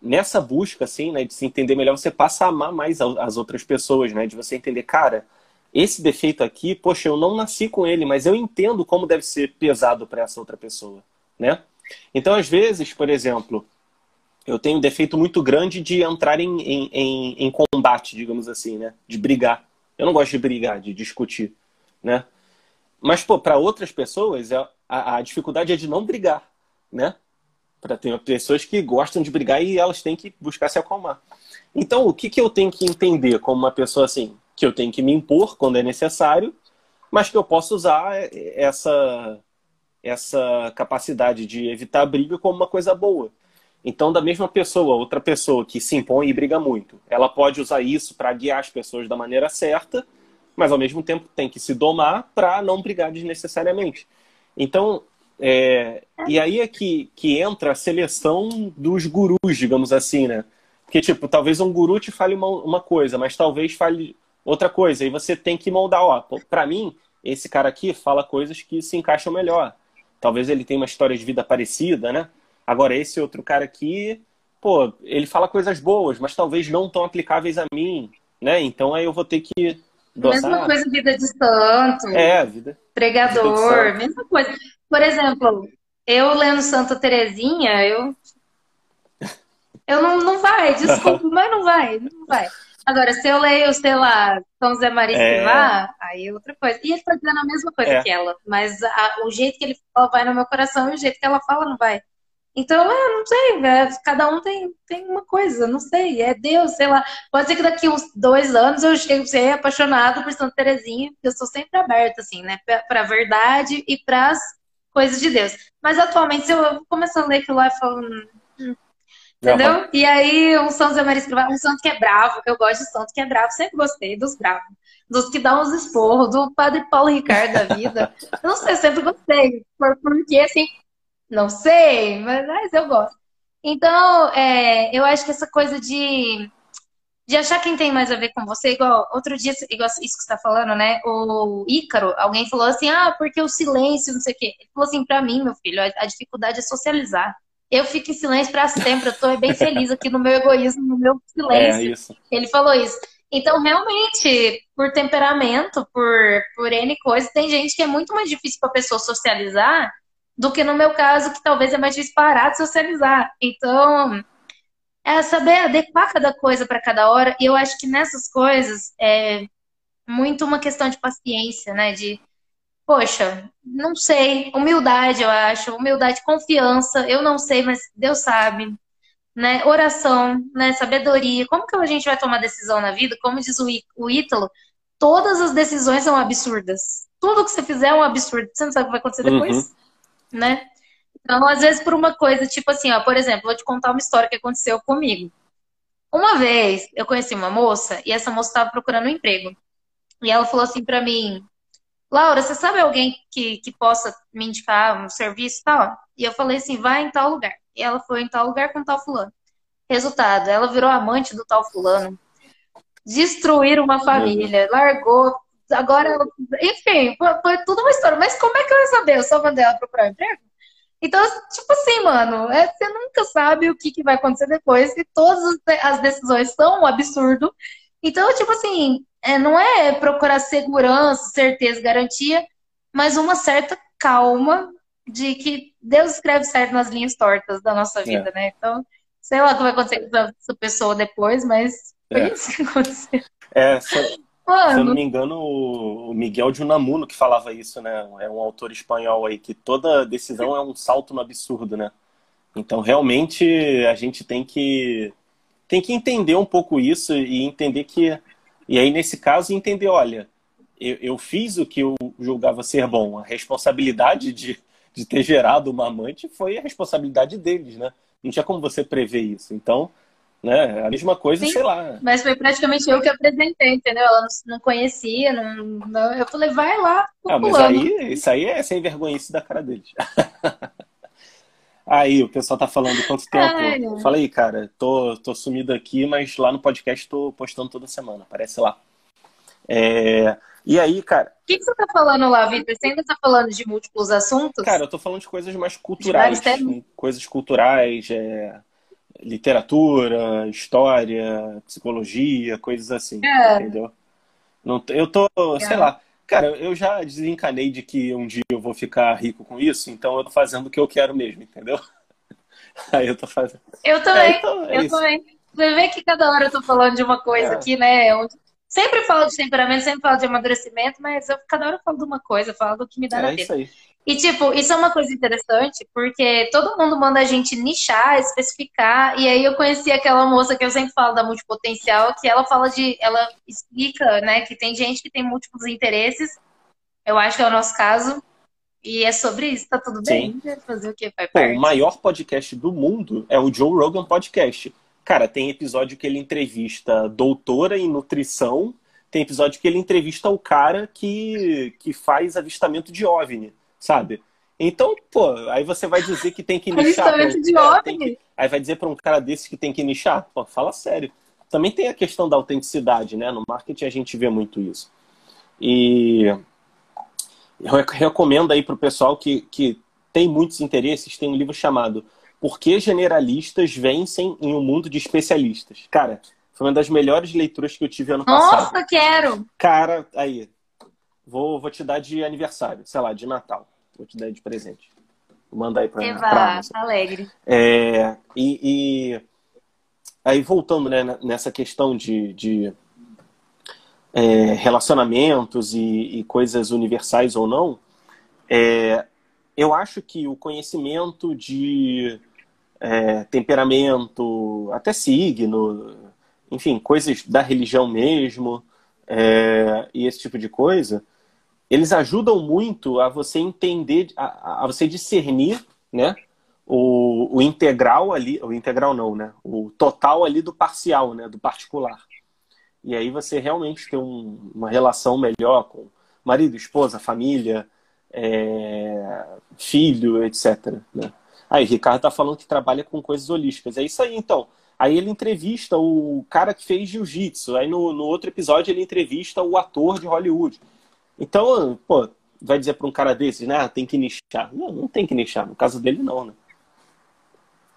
nessa busca, assim, né, de se entender melhor, você passa a amar mais as outras pessoas, né? De você entender, cara, esse defeito aqui, poxa, eu não nasci com ele, mas eu entendo como deve ser pesado para essa outra pessoa, né? Então, às vezes, por exemplo, eu tenho um defeito muito grande de entrar em, em, em, em combate, digamos assim, né? De brigar. Eu não gosto de brigar, de discutir, né? Mas, pô, para outras pessoas, a, a, dificuldade é de não brigar, né? Para ter pessoas que gostam de brigar e elas têm que buscar se acalmar. Então, o que, que eu tenho que entender como uma pessoa assim? Que eu tenho que me impor quando é necessário, mas que eu posso usar essa, essa capacidade de evitar briga como uma coisa boa. Então, da mesma pessoa, outra pessoa que se impõe e briga muito, ela pode usar isso para guiar as pessoas da maneira certa, mas ao mesmo tempo tem que se domar para não brigar desnecessariamente. Então, é, e aí é que, que entra a seleção dos gurus, digamos assim, né? Porque, tipo, talvez um guru te fale uma, uma coisa, mas talvez fale outra coisa. E você tem que moldar, ó, para mim, esse cara aqui fala coisas que se encaixam melhor. Talvez ele tenha uma história de vida parecida, né? Agora, esse outro cara aqui, pô, ele fala coisas boas, mas talvez não tão aplicáveis a mim, né? Então aí eu vou ter que dosar. Mesma coisa vida de santo. É, vida. Pregador, vida mesma coisa. Por exemplo, eu lendo Santa Terezinha, eu. Eu não, não vai, desculpa, mas não vai, não vai. Agora, se eu leio, sei lá, São Zé Maria é... aí é outra coisa. E ele tá dizendo a mesma coisa é. que ela, mas a, o jeito que ele fala vai no meu coração e o jeito que ela fala não vai. Então, é, não sei, é, cada um tem, tem uma coisa, não sei, é Deus, sei lá. Pode ser que daqui uns dois anos eu chegue a ser apaixonado por Santa Terezinha, porque eu sou sempre aberta, assim, né, pra, a verdade e para as coisas de Deus. Mas atualmente, se eu começar a ler aquilo lá e falo. Hum, hum entendeu? Uhum. E aí, um santo Zé Maria Escrivá, um santo que é bravo, eu gosto de santo que é bravo, sempre gostei dos bravos. Dos que dão uns esporros, do padre Paulo Ricardo da vida. eu não sei, sempre gostei. Por, porque, assim, não sei, mas, mas eu gosto. Então, é, eu acho que essa coisa de de achar quem tem mais a ver com você, igual outro dia, igual isso que você está falando, né? O Ícaro, alguém falou assim, ah, porque o silêncio, não sei o quê. Ele falou assim, para mim, meu filho, a, dificuldade é socializar. Eu fico em silêncio para sempre, eu tô bem feliz aqui no meu egoísmo, no meu silêncio. É isso. Ele falou isso. Então, realmente, por temperamento, por, por N coisas, tem gente que é muito mais difícil para pessoa socializar do que no meu caso, que talvez é mais difícil parar de socializar. Então, é saber adequar cada coisa para cada hora. E eu acho que nessas coisas é muito uma questão de paciência, né? De, poxa, não sei, humildade, eu acho, humildade, confiança, eu não sei, mas Deus sabe. Né? Oração, né? Sabedoria. Como que a gente vai tomar decisão na vida? Como diz o Ítalo, todas as decisões são absurdas. Tudo que você fizer é um absurdo. Você não sabe o que vai acontecer depois, uhum. né? Então, às vezes, por uma coisa, tipo assim, ó, por exemplo, vou te contar uma história que aconteceu comigo. Uma vez, eu conheci uma moça e essa moça estava procurando um emprego. E ela falou assim para mim, Laura, você sabe alguém que, que possa me indicar um serviço e tal? E eu falei assim, vai em tal lugar. E ela foi em tal lugar com tal fulano. Resultado, ela virou amante do tal fulano. Destruir uma família, largou. Agora, enfim, foi, tudo uma história. Mas como é que eu ia saber? Eu só mandei ela procurar um emprego? Então, tipo assim, mano, é, você nunca sabe o que, que vai acontecer depois e todas as decisões são um absurdo. Então, tipo assim, é, não é procurar segurança, certeza, garantia, mas uma certa calma de que Deus escreve certo nas linhas tortas da nossa vida, é. né? Então, sei lá o que vai acontecer com essa pessoa depois, mas foi é. isso que aconteceu. É, Mano. Se eu não me engano, o Miguel de Unamuno que falava isso, né? É um autor espanhol aí, que toda decisão é um salto no absurdo, né? Então, realmente, a gente tem que, tem que entender um pouco isso e entender que. E aí, nesse caso, entender: olha, eu, eu fiz o que eu julgava ser bom. A responsabilidade de, de ter gerado uma amante foi a responsabilidade deles, né? Não tinha como você prever isso. Então, né? A mesma coisa, Sim, sei lá. Mas foi praticamente eu que apresentei, entendeu? Ela não, conhecia, não, não, eu falei, vai lá. Ah, mas aí, isso aí é sem vergonha isso da cara deles. aí, o pessoal tá falando quanto tempo? Ai, Falei, cara, tô, tô sumido aqui, mas lá no podcast tô postando toda semana, aparece lá. É... E aí, cara. O que, que, você tá falando lá, Vitor? Você ainda tá falando de múltiplos assuntos? Cara, eu tô falando de coisas mais culturais. Coisas culturais, é literatura, história, psicologia, coisas assim, é. entendeu? Não, eu tô, é. sei lá, cara, eu já desencanei de que um dia eu vou ficar rico com isso, então eu tô fazendo o que eu quero mesmo, entendeu? Aí eu tô fazendo. Eu também, é, então, é eu isso. também. Você vê que cada hora eu tô falando de uma coisa é. aqui, né? Eu sempre falo de temperamento, sempre falo de amadurecimento, mas eu cada hora eu falo de uma coisa, eu falo do que me dá é na vida. Isso aí. E, tipo, isso é uma coisa interessante, porque todo mundo manda a gente nichar, especificar, e aí eu conheci aquela moça que eu sempre falo da multipotencial, que ela fala de. Ela explica, né, que tem gente que tem múltiplos interesses. Eu acho que é o nosso caso. E é sobre isso, tá tudo bem. Sim. Fazer o que? Vai Pô, o maior podcast do mundo é o Joe Rogan Podcast. Cara, tem episódio que ele entrevista doutora em nutrição, tem episódio que ele entrevista o cara que, que faz avistamento de OVNI sabe? Então, pô, aí você vai dizer que tem que nichar. Um, de é, que, aí vai dizer para um cara desse que tem que nichar? Pô, fala sério. Também tem a questão da autenticidade, né? No marketing a gente vê muito isso. E eu recomendo aí para o pessoal que, que tem muitos interesses, tem um livro chamado Por que Generalistas Vencem em um Mundo de Especialistas. Cara, foi uma das melhores leituras que eu tive ano Nossa, passado. Nossa, quero! Cara, aí, Vou, vou te dar de aniversário, sei lá, de Natal. Vou te dar de presente. Vou mandar aí pra, Eva, pra alegre. É, e, e, aí, voltando né, nessa questão de, de é, relacionamentos e, e, coisas universais ou não, é, eu acho que o conhecimento de é, temperamento, até signo, enfim, coisas da religião mesmo, é, e esse tipo de coisa, eles ajudam muito a você entender, a, a você discernir, né? O, o, integral ali, o integral não, né? O total ali do parcial, né? Do particular. E aí você realmente tem um, uma relação melhor com marido, esposa, família, é, filho, etc. Né? Aí, Ricardo tá falando que trabalha com coisas holísticas. É isso aí, então. Aí ele entrevista o cara que fez jiu-jitsu. Aí no, no outro episódio ele entrevista o ator de Hollywood. Então, pô, vai dizer para um cara desses, né? Ah, tem que nichar. Não, não tem que nichar. No caso dele, não, né?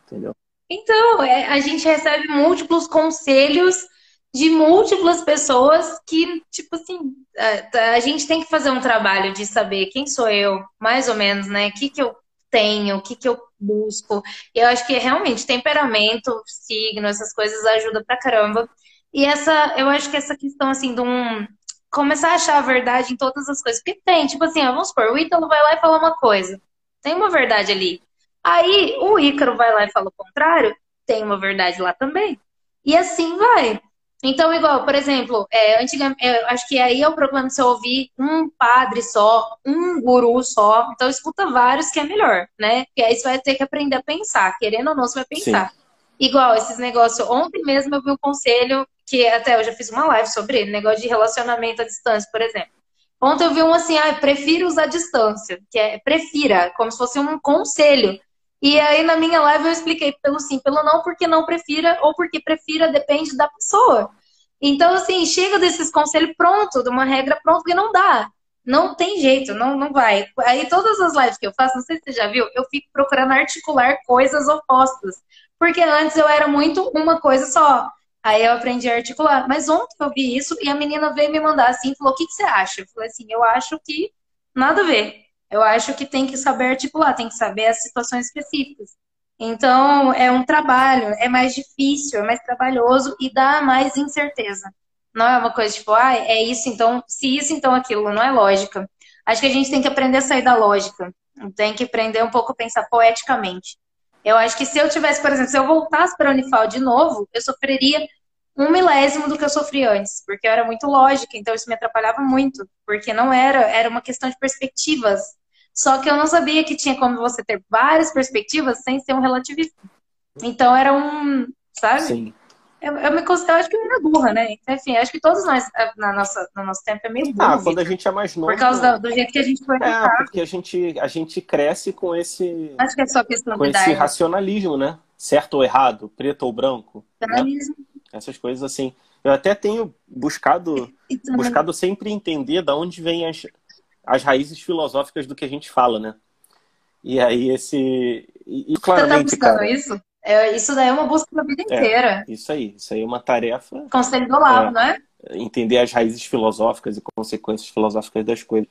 Entendeu? Então, é, a gente recebe múltiplos conselhos de múltiplas pessoas que, tipo assim, a, a, gente tem que fazer um trabalho de saber quem sou eu, mais ou menos, né? O que, que eu tenho, o que, que eu busco. Eu acho que realmente temperamento, signo, essas coisas ajudam pra caramba. E essa, eu acho que essa questão, assim, de um começar a achar a verdade em todas as coisas. Porque tem, tipo assim, vamos supor, o Ítalo vai lá e fala uma coisa. Tem uma verdade ali. Aí o Ícaro vai lá e fala o contrário, tem uma verdade lá também. E assim vai. Então, igual, por exemplo, é, antigamente, eu acho que aí é o problema de você ouvir um padre só, um guru só. Então, escuta vários que é melhor, né? Porque aí você vai ter que aprender a pensar. Querendo ou não, você vai pensar. Sim. Igual esses negócios. Ontem mesmo eu vi um conselho que até eu já fiz uma live sobre ele, negócio de relacionamento à distância, por exemplo. Ontem eu vi um assim, ah, prefiro usar distância, que é prefira, como se fosse um conselho. E aí na minha live eu expliquei pelo sim, pelo não, porque não prefira, ou porque prefira, depende da pessoa. Então, assim, chega desses conselhos pronto, de uma regra pronta, porque não dá. Não tem jeito, não, não vai. Aí todas as lives que eu faço, não sei se você já viu, eu fico procurando articular coisas opostas. Porque antes eu era muito uma coisa só. Aí eu aprendi a articular. Mas ontem eu vi isso e a menina veio me mandar assim, falou: o que, que você acha? Eu falei assim: eu acho que nada a ver. Eu acho que tem que saber articular, tem que saber as situações específicas. Então, é um trabalho, é mais difícil, é mais trabalhoso e dá mais incerteza. Não é uma coisa tipo, ah, é isso, então, se isso, então aquilo, não é lógica. Acho que a gente tem que aprender a sair da lógica. Tem que aprender um pouco a pensar poeticamente. Eu acho que se eu tivesse, por exemplo, se eu voltasse para a Unifal de novo, eu sofreria um milésimo do que eu sofri antes, porque eu era muito lógica, então isso me atrapalhava muito, porque não era, era uma questão de perspectivas. Só que eu não sabia que tinha como você ter várias perspectivas sem ser um relativista. Então era um, sabe? Sim. Eu, eu, me considero, acho que eu era burra, né? Enfim, acho que todos nós, na nossa, no nosso tempo, é meio burro. Ah, quando a gente é mais novo. Por causa do, do jeito que a gente foi É, porque a gente, a gente cresce com esse. Acho que é só questão Com esse racionalismo, né? Certo ou errado, preto ou branco. Né? Essas coisas assim. Eu até tenho buscado, buscado sempre entender de onde vêm as, as raízes filosóficas do que a gente fala, né? E aí esse. E, claramente, Você tá buscando cara, isso? É, isso daí é uma busca da vida é, inteira. Isso aí, isso aí é uma tarefa. Conselho do lado, é, não é? Entender as raízes filosóficas e consequências filosóficas das coisas.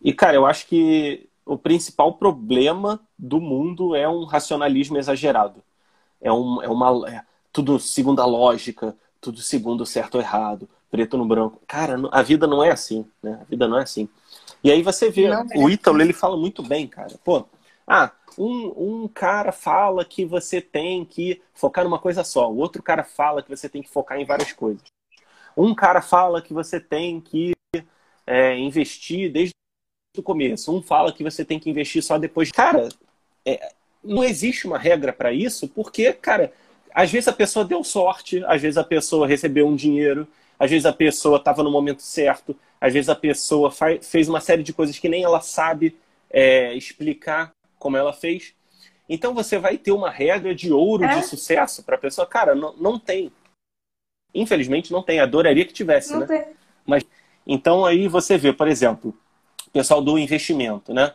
E, cara, eu acho que o principal problema do mundo é um racionalismo exagerado. É, um, é uma. É, tudo segundo a lógica, tudo segundo o certo ou errado, preto no branco. Cara, a vida não é assim, né? A vida não é assim. E aí você vê, não, o Ítalo, ele fala muito bem, cara. Pô, ah, um, um cara fala que você tem que focar numa coisa só, o outro cara fala que você tem que focar em várias coisas. Um cara fala que você tem que é, investir desde o começo, um fala que você tem que investir só depois. Cara, é, não existe uma regra para isso, porque, cara, às vezes a pessoa deu sorte, às vezes a pessoa recebeu um dinheiro, às vezes a pessoa estava no momento certo, às vezes a pessoa fez uma série de coisas que nem ela sabe é, explicar como ela fez. Então você vai ter uma regra de ouro é? de sucesso para a pessoa. Cara, não, não tem. Infelizmente não tem. Adoraria que tivesse, não né? Tem. Mas então aí você vê, por exemplo, o pessoal do investimento, né?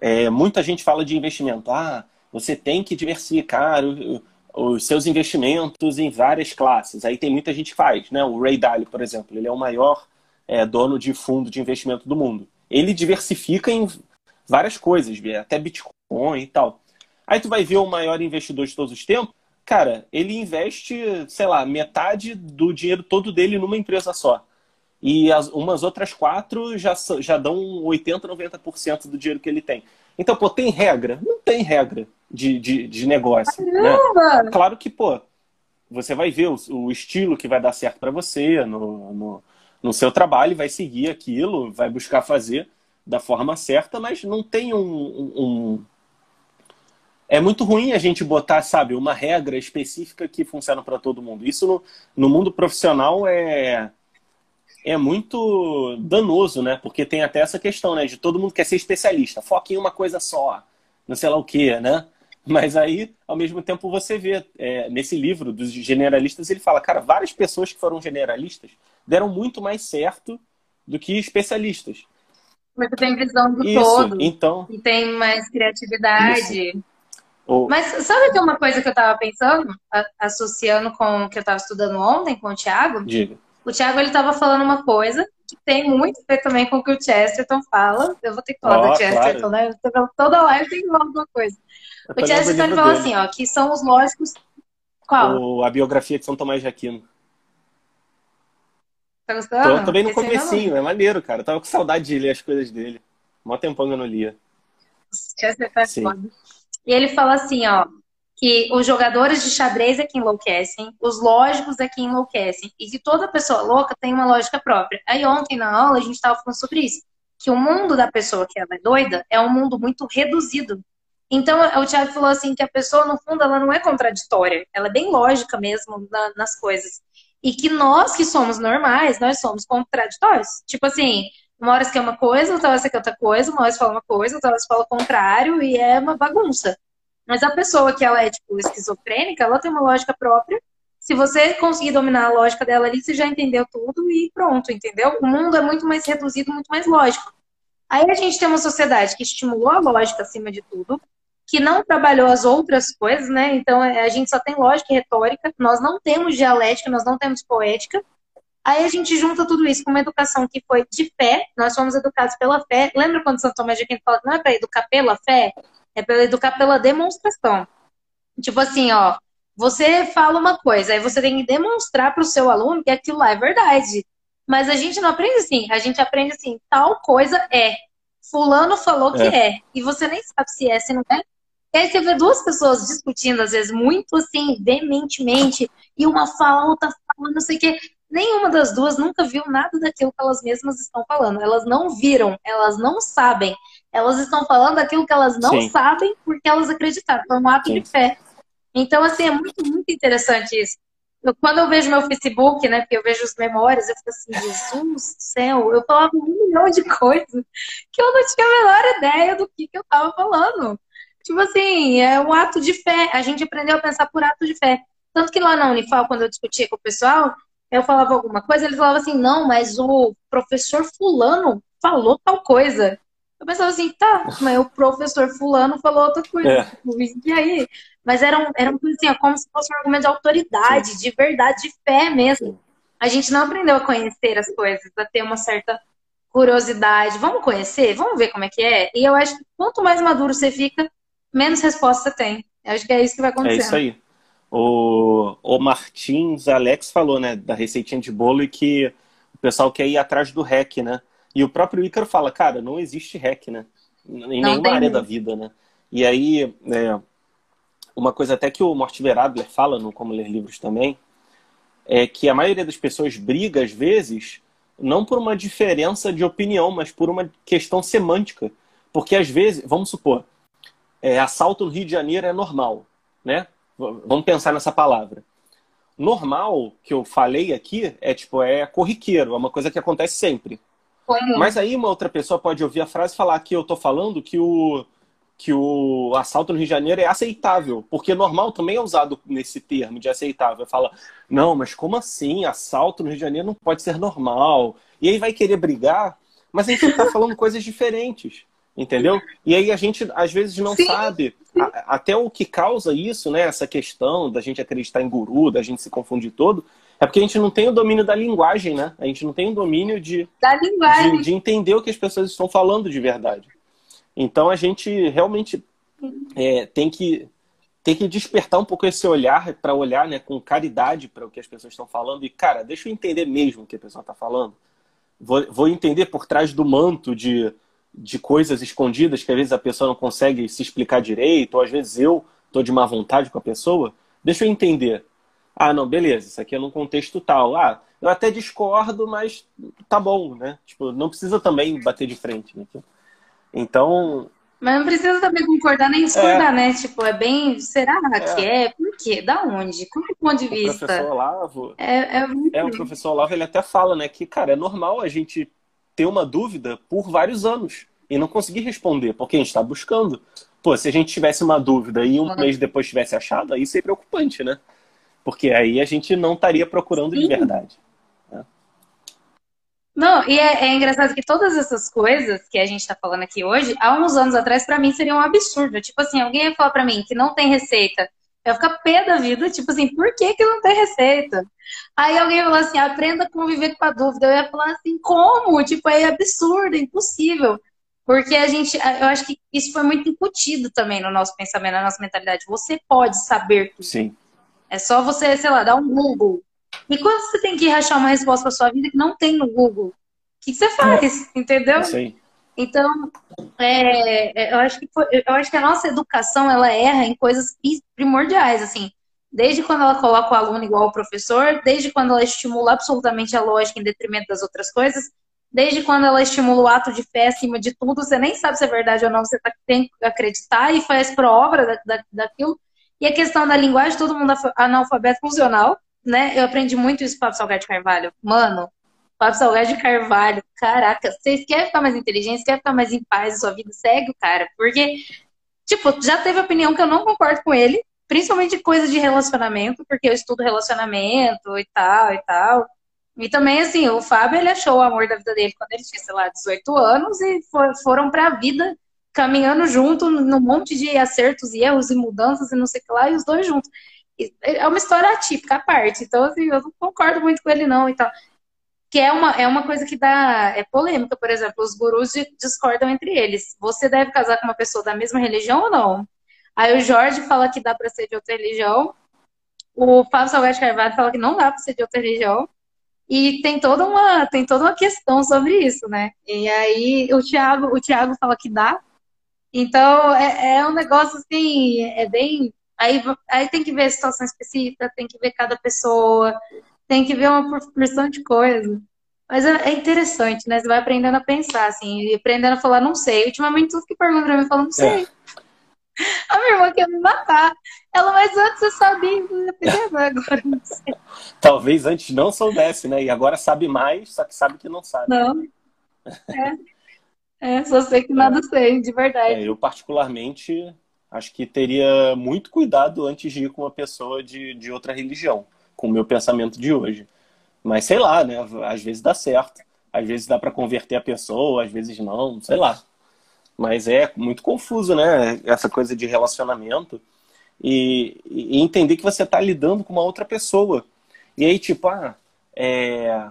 É, muita gente fala de investimento. Ah, você tem que diversificar os seus investimentos em várias classes. Aí tem muita gente que faz, né? O Ray Dalio, por exemplo, ele é o maior é, dono de fundo de investimento do mundo. Ele diversifica em várias coisas, até Bitcoin e tal. Aí tu vai ver o maior investidor de todos os tempos, cara, ele investe, sei lá, metade do dinheiro todo dele numa empresa só. E as, umas outras quatro já, já dão 80%, 90% do dinheiro que ele tem. Então, pô, tem regra? Não tem regra de, de, de negócio. Né? Claro que, pô, você vai ver o, o estilo que vai dar certo para você no, no, no seu trabalho, vai seguir aquilo, vai buscar fazer da forma certa, mas não tem um, um, É muito ruim a gente botar, sabe, uma regra específica que funciona para todo mundo. Isso no, no mundo profissional é é muito danoso, né? Porque tem até essa questão, né? De todo mundo quer ser especialista, foca em uma coisa só, não sei lá o que, né? Mas aí, ao mesmo tempo, você vê, é, nesse livro dos generalistas, ele fala, cara, várias pessoas que foram generalistas deram muito mais certo do que especialistas. Porque tem visão do Isso, todo. Então. E tem mais criatividade. Oh. Mas sabe que uma coisa que eu estava pensando, associando com o que eu estava estudando ontem com o Thiago? Diga. O Thiago ele estava falando uma coisa que tem muito a ver também com o que o Chesterton fala. Eu vou ter que falar oh, do Chesterton, claro. né? Toda live tem que falar alguma coisa. O Chesterton ele fala assim, ó, que são os lógicos. Qual? O, a biografia de São Tomás de Aquino. Tá gostando? Tô, tô bem no Esse comecinho, é maneiro, cara. Eu tava com saudade de ler as coisas dele. Mó tempão que eu não lia. É foda. E ele fala assim, ó, que os jogadores de xadrez é que enlouquecem, os lógicos é que enlouquecem, e que toda pessoa louca tem uma lógica própria. Aí ontem na aula a gente estava falando sobre isso, que o mundo da pessoa que ela é doida é um mundo muito reduzido. Então o Thiago falou assim que a pessoa no fundo ela não é contraditória, ela é bem lógica mesmo na, nas coisas. E que nós que somos normais, nós somos contraditórios. Tipo assim, uma hora você quer uma coisa, outra hora você quer outra coisa, uma hora você fala uma coisa, outra hora você fala o contrário, e é uma bagunça. Mas a pessoa que ela é, tipo, esquizofrênica, ela tem uma lógica própria. Se você conseguir dominar a lógica dela ali, você já entendeu tudo e pronto, entendeu? O mundo é muito mais reduzido, muito mais lógico. Aí a gente tem uma sociedade que estimulou a lógica acima de tudo, que não trabalhou as outras coisas, né? Então é, a gente só tem lógica e retórica, nós não temos dialética, nós não temos poética. Aí a gente junta tudo isso com uma educação que foi de fé, nós fomos educados pela fé. Lembra quando Santo Tomás de Aquino fala que não é para educar pela fé? É para educar pela demonstração. Tipo assim, ó, você fala uma coisa, aí você tem que demonstrar para o seu aluno que aquilo lá é verdade. Mas a gente não aprende assim, a gente aprende assim, tal coisa é. Fulano falou que é. é. E você nem sabe se é, se não é. E aí você vê duas pessoas discutindo, às vezes, muito assim, veementemente, e uma fala, outra fala, não sei o quê. Nenhuma das duas nunca viu nada daquilo que elas mesmas estão falando. Elas não viram, elas não sabem. Elas estão falando aquilo que elas não Sim. sabem porque elas acreditaram. Foi um ato Sim. de fé. Então, assim, é muito, muito interessante isso. Eu, quando eu vejo meu Facebook, né, porque eu vejo as memórias, eu fico assim, Jesus do céu, eu falava um milhão de coisas que eu não tinha a menor ideia do que, que eu estava falando. Tipo assim, é um ato de fé. A gente aprendeu a pensar por ato de fé. Tanto que lá na Unifal, quando eu discutia com o pessoal, eu falava alguma coisa, eles falavam assim, não, mas o professor fulano falou tal coisa. Eu pensava assim, tá, mas o professor fulano falou outra coisa. É. E aí? Mas era, um, era um, assim, como se fosse um argumento de autoridade, Sim. de verdade, de fé mesmo. A gente não aprendeu a conhecer as coisas, a ter uma certa curiosidade. Vamos conhecer? Vamos ver como é que é? E eu acho que quanto mais maduro você fica, menos resposta tem. Acho que é isso que vai acontecer. É isso aí. O, o Martins Alex falou, né, da receitinha de bolo e que o pessoal quer ir atrás do hack, né? E o próprio Ícaro fala, cara, não existe hack, né? Em não nenhuma área da vida, né? E aí, é, uma coisa até que o Mortimer Adler fala no Como Ler Livros também, é que a maioria das pessoas briga, às vezes, não por uma diferença de opinião, mas por uma questão semântica. Porque, às vezes, vamos supor, é, assalto no Rio de Janeiro é normal, né? Vamos pensar nessa palavra. Normal, que eu falei aqui, é tipo, é corriqueiro, é uma coisa que acontece sempre. Como? Mas aí uma outra pessoa pode ouvir a frase e falar que eu tô falando que o, que o assalto no Rio de Janeiro é aceitável, porque normal também é usado nesse termo de aceitável. Fala, não, mas como assim? Assalto no Rio de Janeiro não pode ser normal. E aí vai querer brigar, mas a gente está falando coisas diferentes, entendeu? E aí a gente às vezes não sim, sabe sim. A, até o que causa isso, né? Essa questão da gente acreditar em guru, da gente se confundir todo, é porque a gente não tem o domínio da linguagem, né? A gente não tem o domínio de, de, de entender o que as pessoas estão falando de verdade. Então a gente realmente é, tem que tem que despertar um pouco esse olhar para olhar né, com caridade para o que as pessoas estão falando e cara deixa eu entender mesmo o que a pessoa está falando vou, vou entender por trás do manto de, de coisas escondidas que às vezes a pessoa não consegue se explicar direito ou às vezes eu estou de má vontade com a pessoa deixa eu entender ah não beleza isso aqui é num contexto tal ah eu até discordo mas tá bom né tipo não precisa também bater de frente né? Então. Mas não precisa também concordar nem discordar, é. né? Tipo, é bem. Será que é? é? Por quê? Da onde? Como é o ponto de vista? O professor Olavo. É, é, muito... é, o professor Olavo ele até fala, né, que, cara, é normal a gente ter uma dúvida por vários anos e não conseguir responder, porque a gente está buscando. Pô, se a gente tivesse uma dúvida e um uhum. mês depois tivesse achado, aí seria preocupante, né? Porque aí a gente não estaria procurando Sim. de verdade. Não, e é, é, engraçado que todas essas coisas que a gente está falando aqui hoje, há uns anos atrás, para mim, seria um absurdo. Tipo assim, alguém ia falar para mim que não tem receita. Eu ia ficar pé da vida, tipo assim, por que, que não tem receita? Aí alguém falar assim, aprenda a conviver com a dúvida. Eu ia falar assim, como? Tipo, é absurdo, é impossível. Porque a gente, eu acho que isso foi muito incutido também no nosso pensamento, na nossa mentalidade. Você pode saber tudo. Sim. É só você, sei lá, dar um Google e quando você tem que achar uma resposta para sua vida que não tem no Google, o que, você faz? É. Entendeu? Sim. Então, é, é, eu, acho que foi, eu acho que a nossa educação ela erra em coisas primordiais, assim. Desde quando ela coloca o aluno igual ao professor, desde quando ela estimula absolutamente a lógica em detrimento das outras coisas, desde quando ela estimula o ato de fé acima de tudo, você nem sabe se é verdade ou não, você tá, tem que acreditar e faz prova da, da, daquilo. E a questão da linguagem, todo mundo analfabeto funcional, né? Eu aprendi muito isso com o Fábio Salgado de Carvalho. Mano, Fábio Salgado Carvalho, caraca, vocês querem ficar mais inteligentes, querem ficar mais em paz sua vida, segue o cara. Porque, tipo, já teve opinião que eu não concordo com ele, principalmente coisas de relacionamento, porque eu estudo relacionamento e tal e tal. E também, assim, o Fábio, ele achou o amor da vida dele quando ele tinha, sei lá, 18 anos e for, foram pra vida caminhando junto num monte de acertos e erros e mudanças e não sei o que lá, e os dois juntos é uma história atípica à parte. Então, assim, eu não concordo muito com ele, não, e tal. Que é uma, é uma coisa que dá. É polêmica, por exemplo, os gurus discordam entre eles. Você deve casar com uma pessoa da mesma religião ou não? Aí o Jorge fala que dá para ser de outra religião. O Fábio Salgado Carvalho fala que não dá para ser de outra religião. E tem toda uma, tem toda uma questão sobre isso, né? E aí o Thiago, o Thiago fala que dá. Então é, é um negócio assim, é bem Aí, aí tem que ver a situação específica, tem que ver cada pessoa, tem que ver uma porção de coisa. Mas é, é interessante, né? Você vai aprendendo a pensar, assim, e aprendendo a falar, não sei. Ultimamente, tudo que pergunta pra mim, eu falo, não sei. É. A minha irmã quer me matar. Ela, mas antes você sabia, agora não sei. Talvez antes não soubesse, né? E agora sabe mais, só que sabe que não sabe. Não. É, é só sei que nada é. sei, de verdade. É, eu, particularmente, acho que teria muito cuidado antes de ir com uma pessoa de, de outra religião, com o meu pensamento de hoje. Mas sei lá, né? Às vezes dá certo. Às vezes dá para converter a pessoa, às vezes não, sei lá. Mas é muito confuso, né? Essa coisa de relacionamento. E, e entender que você está lidando com uma outra pessoa. E aí, tipo, ah, é...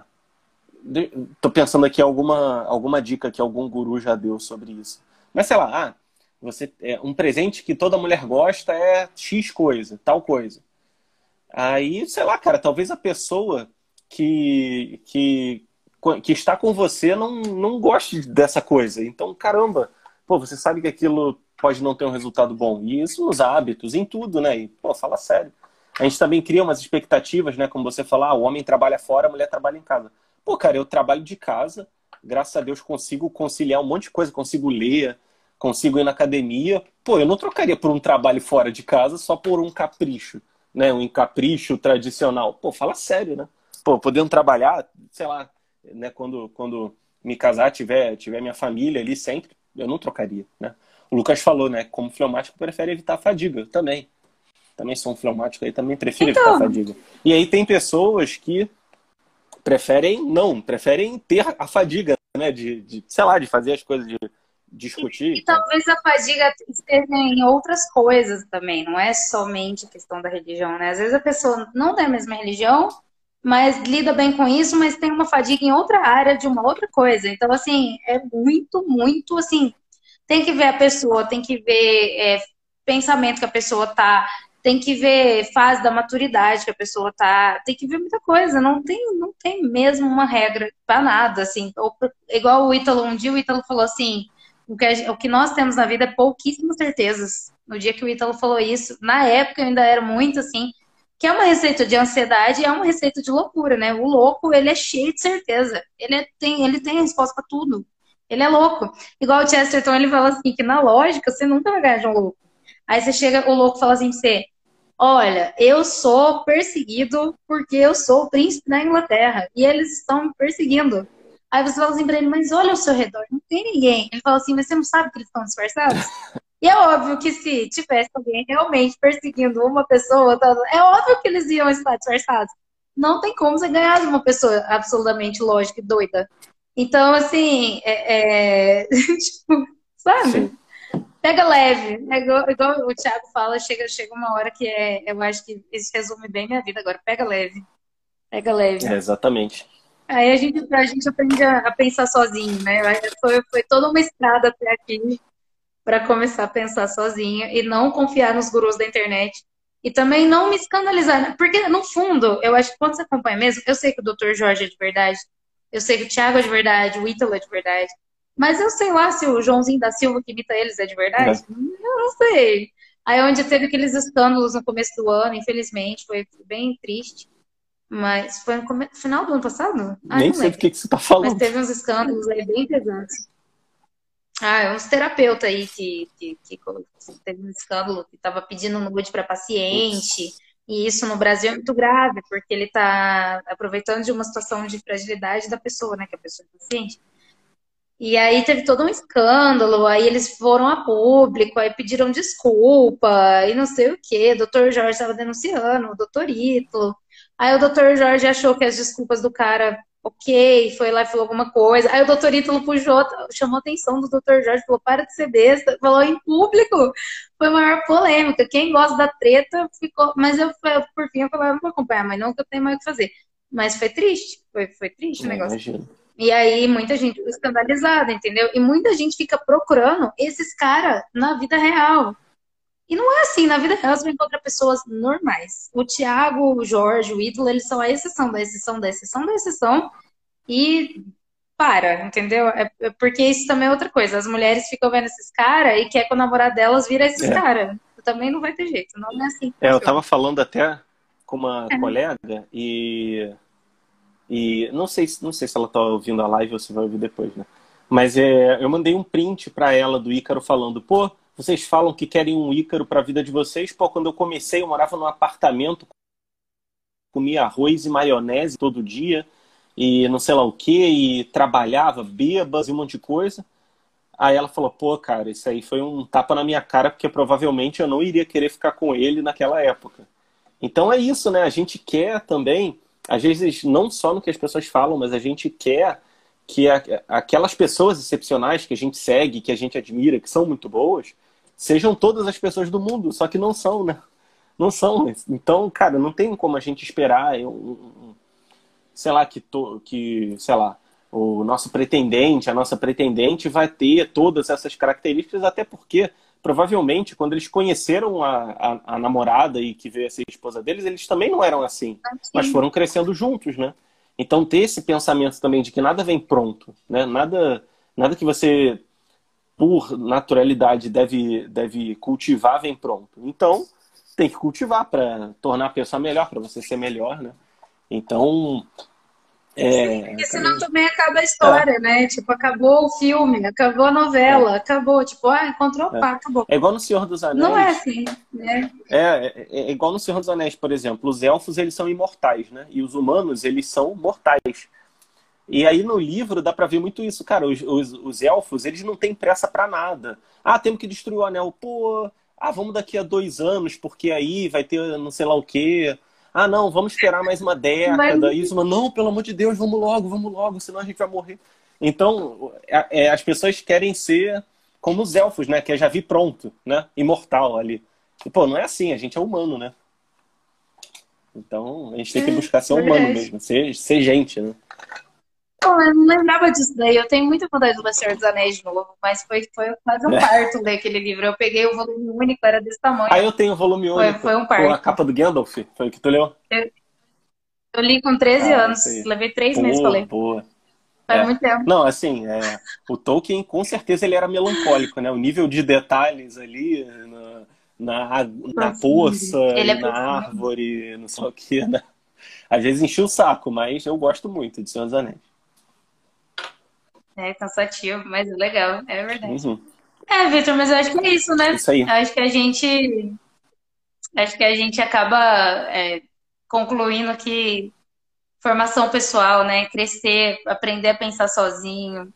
tô pensando aqui alguma, alguma dica que algum guru já deu sobre isso. Mas sei lá, ah, você é, um presente que toda mulher gosta é X coisa, tal coisa. Aí, sei lá, cara, talvez a pessoa que, que, que está com você não, não goste dessa coisa. Então, caramba, pô, você sabe que aquilo pode não ter um resultado bom. E isso nos hábitos, em tudo, né? E, pô, fala sério. A gente também cria umas expectativas, né? Como você falar, ah, o homem trabalha fora, a mulher trabalha em casa. Pô, cara, eu trabalho de casa, graças a Deus consigo conciliar um monte de coisa, consigo ler, consigo ir na academia. Pô, eu não trocaria por um trabalho fora de casa só por um capricho, né? Um capricho tradicional. Pô, fala sério, né? Pô, podendo trabalhar, sei lá, né? Quando, quando me casar, tiver, tiver minha família ali sempre, eu não trocaria, né? O Lucas falou, né? Como fleumático, prefere evitar a fadiga. Eu também. Também sou um fleumático aí, também prefiro então... evitar a fadiga. E aí tem pessoas que preferem não, preferem ter a fadiga, né? De, de sei lá, de fazer as coisas, de discutir. E, e talvez a fadiga esteja em outras coisas também, não é somente a questão da religião, né? Às vezes a pessoa não tem a mesma religião, mas lida bem com isso, mas tem uma fadiga em outra área de uma outra coisa. Então, assim, é muito, muito assim. Tem que ver a pessoa, tem que ver é, pensamento que a pessoa tá, tem que ver fase da maturidade que a pessoa tá, tem que ver muita coisa. Não tem, não tem mesmo uma regra para nada, assim. Ou, igual o Ítalo, um dia o Ítalo falou assim: o que, o que nós temos na vida é pouquíssimas certezas. No dia que o Ítalo falou isso, na época eu ainda era muito assim, que é uma receita de ansiedade é uma receita de loucura, né? O louco, ele é cheio de certeza. Ele é, tem, ele tem resposta para tudo. Ele é louco. Igual o Chesterton, ele fala assim, que na lógica você nunca vai ganhar de um louco. Aí você chega, o louco fala assim pra você, olha, eu sou perseguido porque eu sou o príncipe da Inglaterra e eles estão me perseguindo. Aí você fala assim pra ele, mas olha ao seu redor, não tem ninguém. Ele fala assim, mas você não sabe que eles estão disfarçados? E é óbvio que se tivesse alguém realmente perseguindo uma pessoa, tá, é óbvio que eles iam estar disfarçados. Não tem como você ganhar de uma pessoa absolutamente lógica e doida. Então, assim, é, é... tipo, sabe? Sim. Pega leve. É igual, igual, o Thiago fala, chega, chega uma hora que é. Eu acho que isso resume bem minha vida agora. Pega leve. Pega leve. É, exatamente. Aí a gente, a gente aprende a, pensar sozinho, né? Foi, foi toda uma estrada até aqui para começar a pensar sozinha e não confiar nos gurus da internet. E também não me escandalizar. Né? Porque, no fundo, eu acho que quando você acompanha mesmo, eu sei que o Dr. Jorge é de verdade, eu sei que o Thiago é de verdade, o Ítalo é de verdade. Mas eu sei lá se o Joãozinho da Silva que imita eles é de verdade. É. Eu não sei. Aí onde teve aqueles escândalos no começo do ano, infelizmente, foi bem triste. Mas foi no final do ano passado? Ah, Nem sei do que, que você tá falando. Mas teve uns escândalos aí bem pesados. Ah, é uns terapeuta aí que, que, que, teve um escândalo que estava pedindo nude para paciente. E isso no Brasil é muito grave, porque ele está aproveitando de uma situação de fragilidade da pessoa, né? Que a pessoa é paciente. E aí teve todo um escândalo, aí eles foram a público, aí pediram desculpa, e não sei o que. O doutor Jorge estava denunciando, o doutor Ítalo. Aí o doutor Jorge achou que as desculpas do cara ok, foi lá e falou alguma coisa. Aí o doutor Ítalo puxou, chamou a atenção do doutor Jorge, falou, para de ser besta, falou em público. Foi a maior polêmica. Quem gosta da treta ficou. Mas eu, por fim, eu falei, eu não vou acompanhar, mas não que eu tenho mais o que fazer. Mas foi triste, foi, foi triste o negócio. Imagino. E aí, muita gente escandalizada, entendeu? E muita gente fica procurando esses caras na vida real. E não é assim, na vida real você vai encontrar pessoas normais. O Tiago, o Jorge, o ídolo, eles são a exceção da exceção da exceção da exceção. E para, entendeu? É, é porque isso também é outra coisa. As mulheres ficam vendo esses caras e quer que o namorado delas vira esses é. caras. Também não vai ter jeito, não é assim. É, eu tava falando até com uma é. colega e e não sei, não sei se ela tá ouvindo a live ou se vai ouvir depois, né? Mas é, eu mandei um print para ela do Ícaro falando, pô, vocês falam que querem um Ícaro para a vida de vocês. Pô, quando eu comecei, eu morava num apartamento, comia arroz e maionese todo dia, e não sei lá o que, e trabalhava, bebas e um monte de coisa. Aí ela falou, pô, cara, isso aí foi um tapa na minha cara, porque provavelmente eu não iria querer ficar com ele naquela época. Então é isso, né? A gente quer também, às vezes, não só no que as pessoas falam, mas a gente quer que aquelas pessoas excepcionais que a gente segue, que a gente admira, que são muito boas, sejam todas as pessoas do mundo, só que não são, né? Não são. Então, cara, não tem como a gente esperar um, sei lá, que, to, que, sei lá, o nosso pretendente, a nossa pretendente vai ter todas essas características, até porque provavelmente, quando eles conheceram a, a, a, namorada e que veio a ser esposa deles, eles também não eram assim, mas foram crescendo juntos, né? Então, ter esse pensamento também de que nada vem pronto, né? Nada, nada que você, por naturalidade, deve, deve cultivar vem pronto. Então, tem que cultivar para tornar a pessoa melhor, para você ser melhor, né? Então, é, porque senão também acaba a história, é. né? Tipo, acabou o filme, acabou a novela, é. acabou. Tipo, ah, encontrou, é. pá, acabou. É igual no Senhor dos Anéis. Não é assim, né? É, é, é, igual no Senhor dos Anéis, por exemplo. Os elfos, eles são imortais, né? E os humanos, eles são mortais. E aí no livro dá pra ver muito isso, cara. Os, os, os elfos, eles não têm pressa para nada. Ah, temos que destruir o anel. Pô, ah, vamos daqui a dois anos, porque aí vai ter não sei lá o quê. Ah, não, vamos esperar mais uma década. Mas... Isso, mas não, pelo amor de Deus, vamos logo, vamos logo, senão a gente vai morrer. Então, é, é, as pessoas querem ser como os elfos, né? Que é já vi pronto, né? Imortal ali. E, pô, não é assim, a gente é humano, né? Então, a gente tem que é, buscar ser humano mesmo, ser, ser gente, né? Pô, eu não lembrava disso daí. Eu tenho muita vontade de ler Senhor dos Anéis de novo, mas foi, foi quase um é. parto ler aquele livro. Eu peguei o volume único, era desse tamanho. Aí eu tenho o volume único. Foi, foi um parto. Com a capa do Gandalf, foi o que tu leu? Eu, eu li com 13 ah, anos. Levei três meses pra ler. Boa. Faz é. muito tempo. Não, assim, é, o Tolkien, com certeza, ele era melancólico, né? O nível de detalhes ali na, na, na poça, é na árvore, não sei o que, né? Às vezes enchia o saco, mas eu gosto muito de Senhor dos Anéis. É cansativo, mas é legal, é verdade. Uhum. É, Vitor, mas eu acho que é isso, né? Isso aí. Eu acho que a gente. Acho que a gente acaba é, concluindo que formação pessoal, né? Crescer, aprender a pensar sozinho.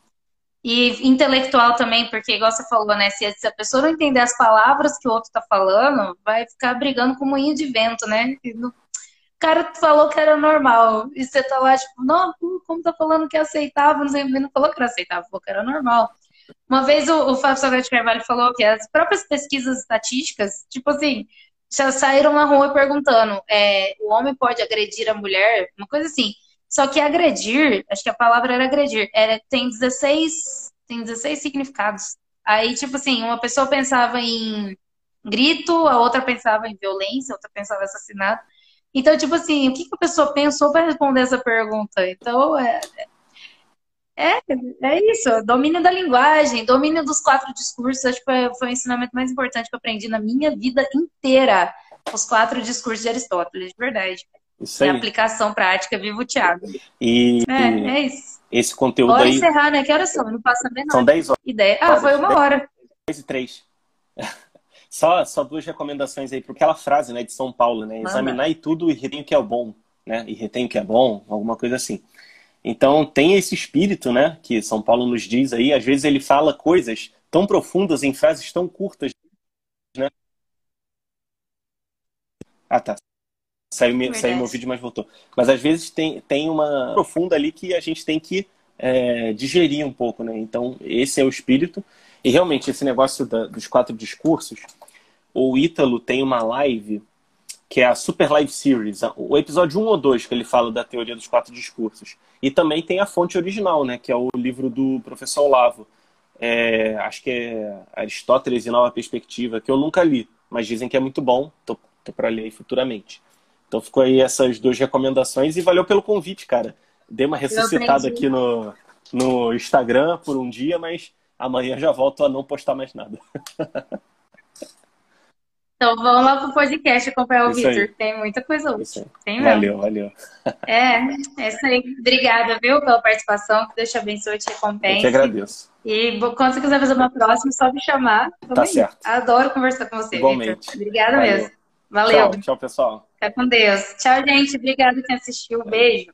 E intelectual também, porque, igual você falou, né? Se, a pessoa não entender as palavras que o outro tá falando, vai ficar brigando com moinho de vento, né? O cara falou que era normal. E você tá lá, tipo, não, como tá falando que é aceitável? Não sei, não falou que era aceitável, falou que era normal. Uma vez o, o Fábio Salgado Carvalho falou que as próprias pesquisas estatísticas, tipo assim, já saíram na rua perguntando: é, o homem pode agredir a mulher? Uma coisa assim. Só que agredir, acho que a palavra era agredir, tem 16, tem 16 significados. Aí, tipo assim, uma pessoa pensava em grito, a outra pensava em violência, a outra pensava em assassinato. Então, tipo assim, o que, que a pessoa pensou para responder essa pergunta? Então, é, é, é isso, domínio da linguagem, domínio dos quatro discursos, acho que foi, foi o ensinamento mais importante que eu aprendi na minha vida inteira. Os quatro discursos de Aristóteles, de verdade. Isso aí. E aplicação prática, vivo Thiago. E é, é isso. esse conteúdo Bora aí... encerrar, né? Que horas são? Não passa bem São 10 horas. Ideia. Ah, foi uma hora. 10 e 3. Só, só duas recomendações aí para aquela frase né, de São Paulo, né? Examinar e tudo e retém o que é bom, né? E retém o que é bom, alguma coisa assim. Então tem esse espírito, né? Que São Paulo nos diz aí. Às vezes ele fala coisas tão profundas em frases tão curtas, né? Ah, tá. Saiu, meu, saiu meu vídeo, mas voltou. Mas às vezes tem, tem uma profunda ali que a gente tem que é, digerir um pouco, né? Então, esse é o espírito. E realmente, esse negócio da, dos quatro discursos, o Ítalo tem uma live que é a Super Live Series, o episódio 1 ou 2 que ele fala da teoria dos quatro discursos. E também tem a fonte original, né, que é o livro do professor Olavo. É, acho que é Aristóteles e Nova Perspectiva, que eu nunca li, mas dizem que é muito bom, tô, tô para ler futuramente. Então ficou aí essas duas recomendações e valeu pelo convite, cara. Dei uma ressuscitada aqui no, no Instagram por um dia, mas amanhã já volto a não postar mais nada. Então vamos lá pro podcast acompanhar o Vitor. Tem muita coisa útil. Tem mesmo. Valeu, valeu. É, é isso aí. Obrigada, viu, pela participação. Que Deus te abençoe e te recompense. Eu que agradeço. E quando você quiser fazer uma próxima, só me chamar. Tá aí. certo. Adoro conversar com você, Igualmente. Victor. Obrigada valeu. mesmo. Valeu. Tchau, tchau, pessoal. Fica com Deus. Tchau, gente. Obrigada quem assistiu. Beijo.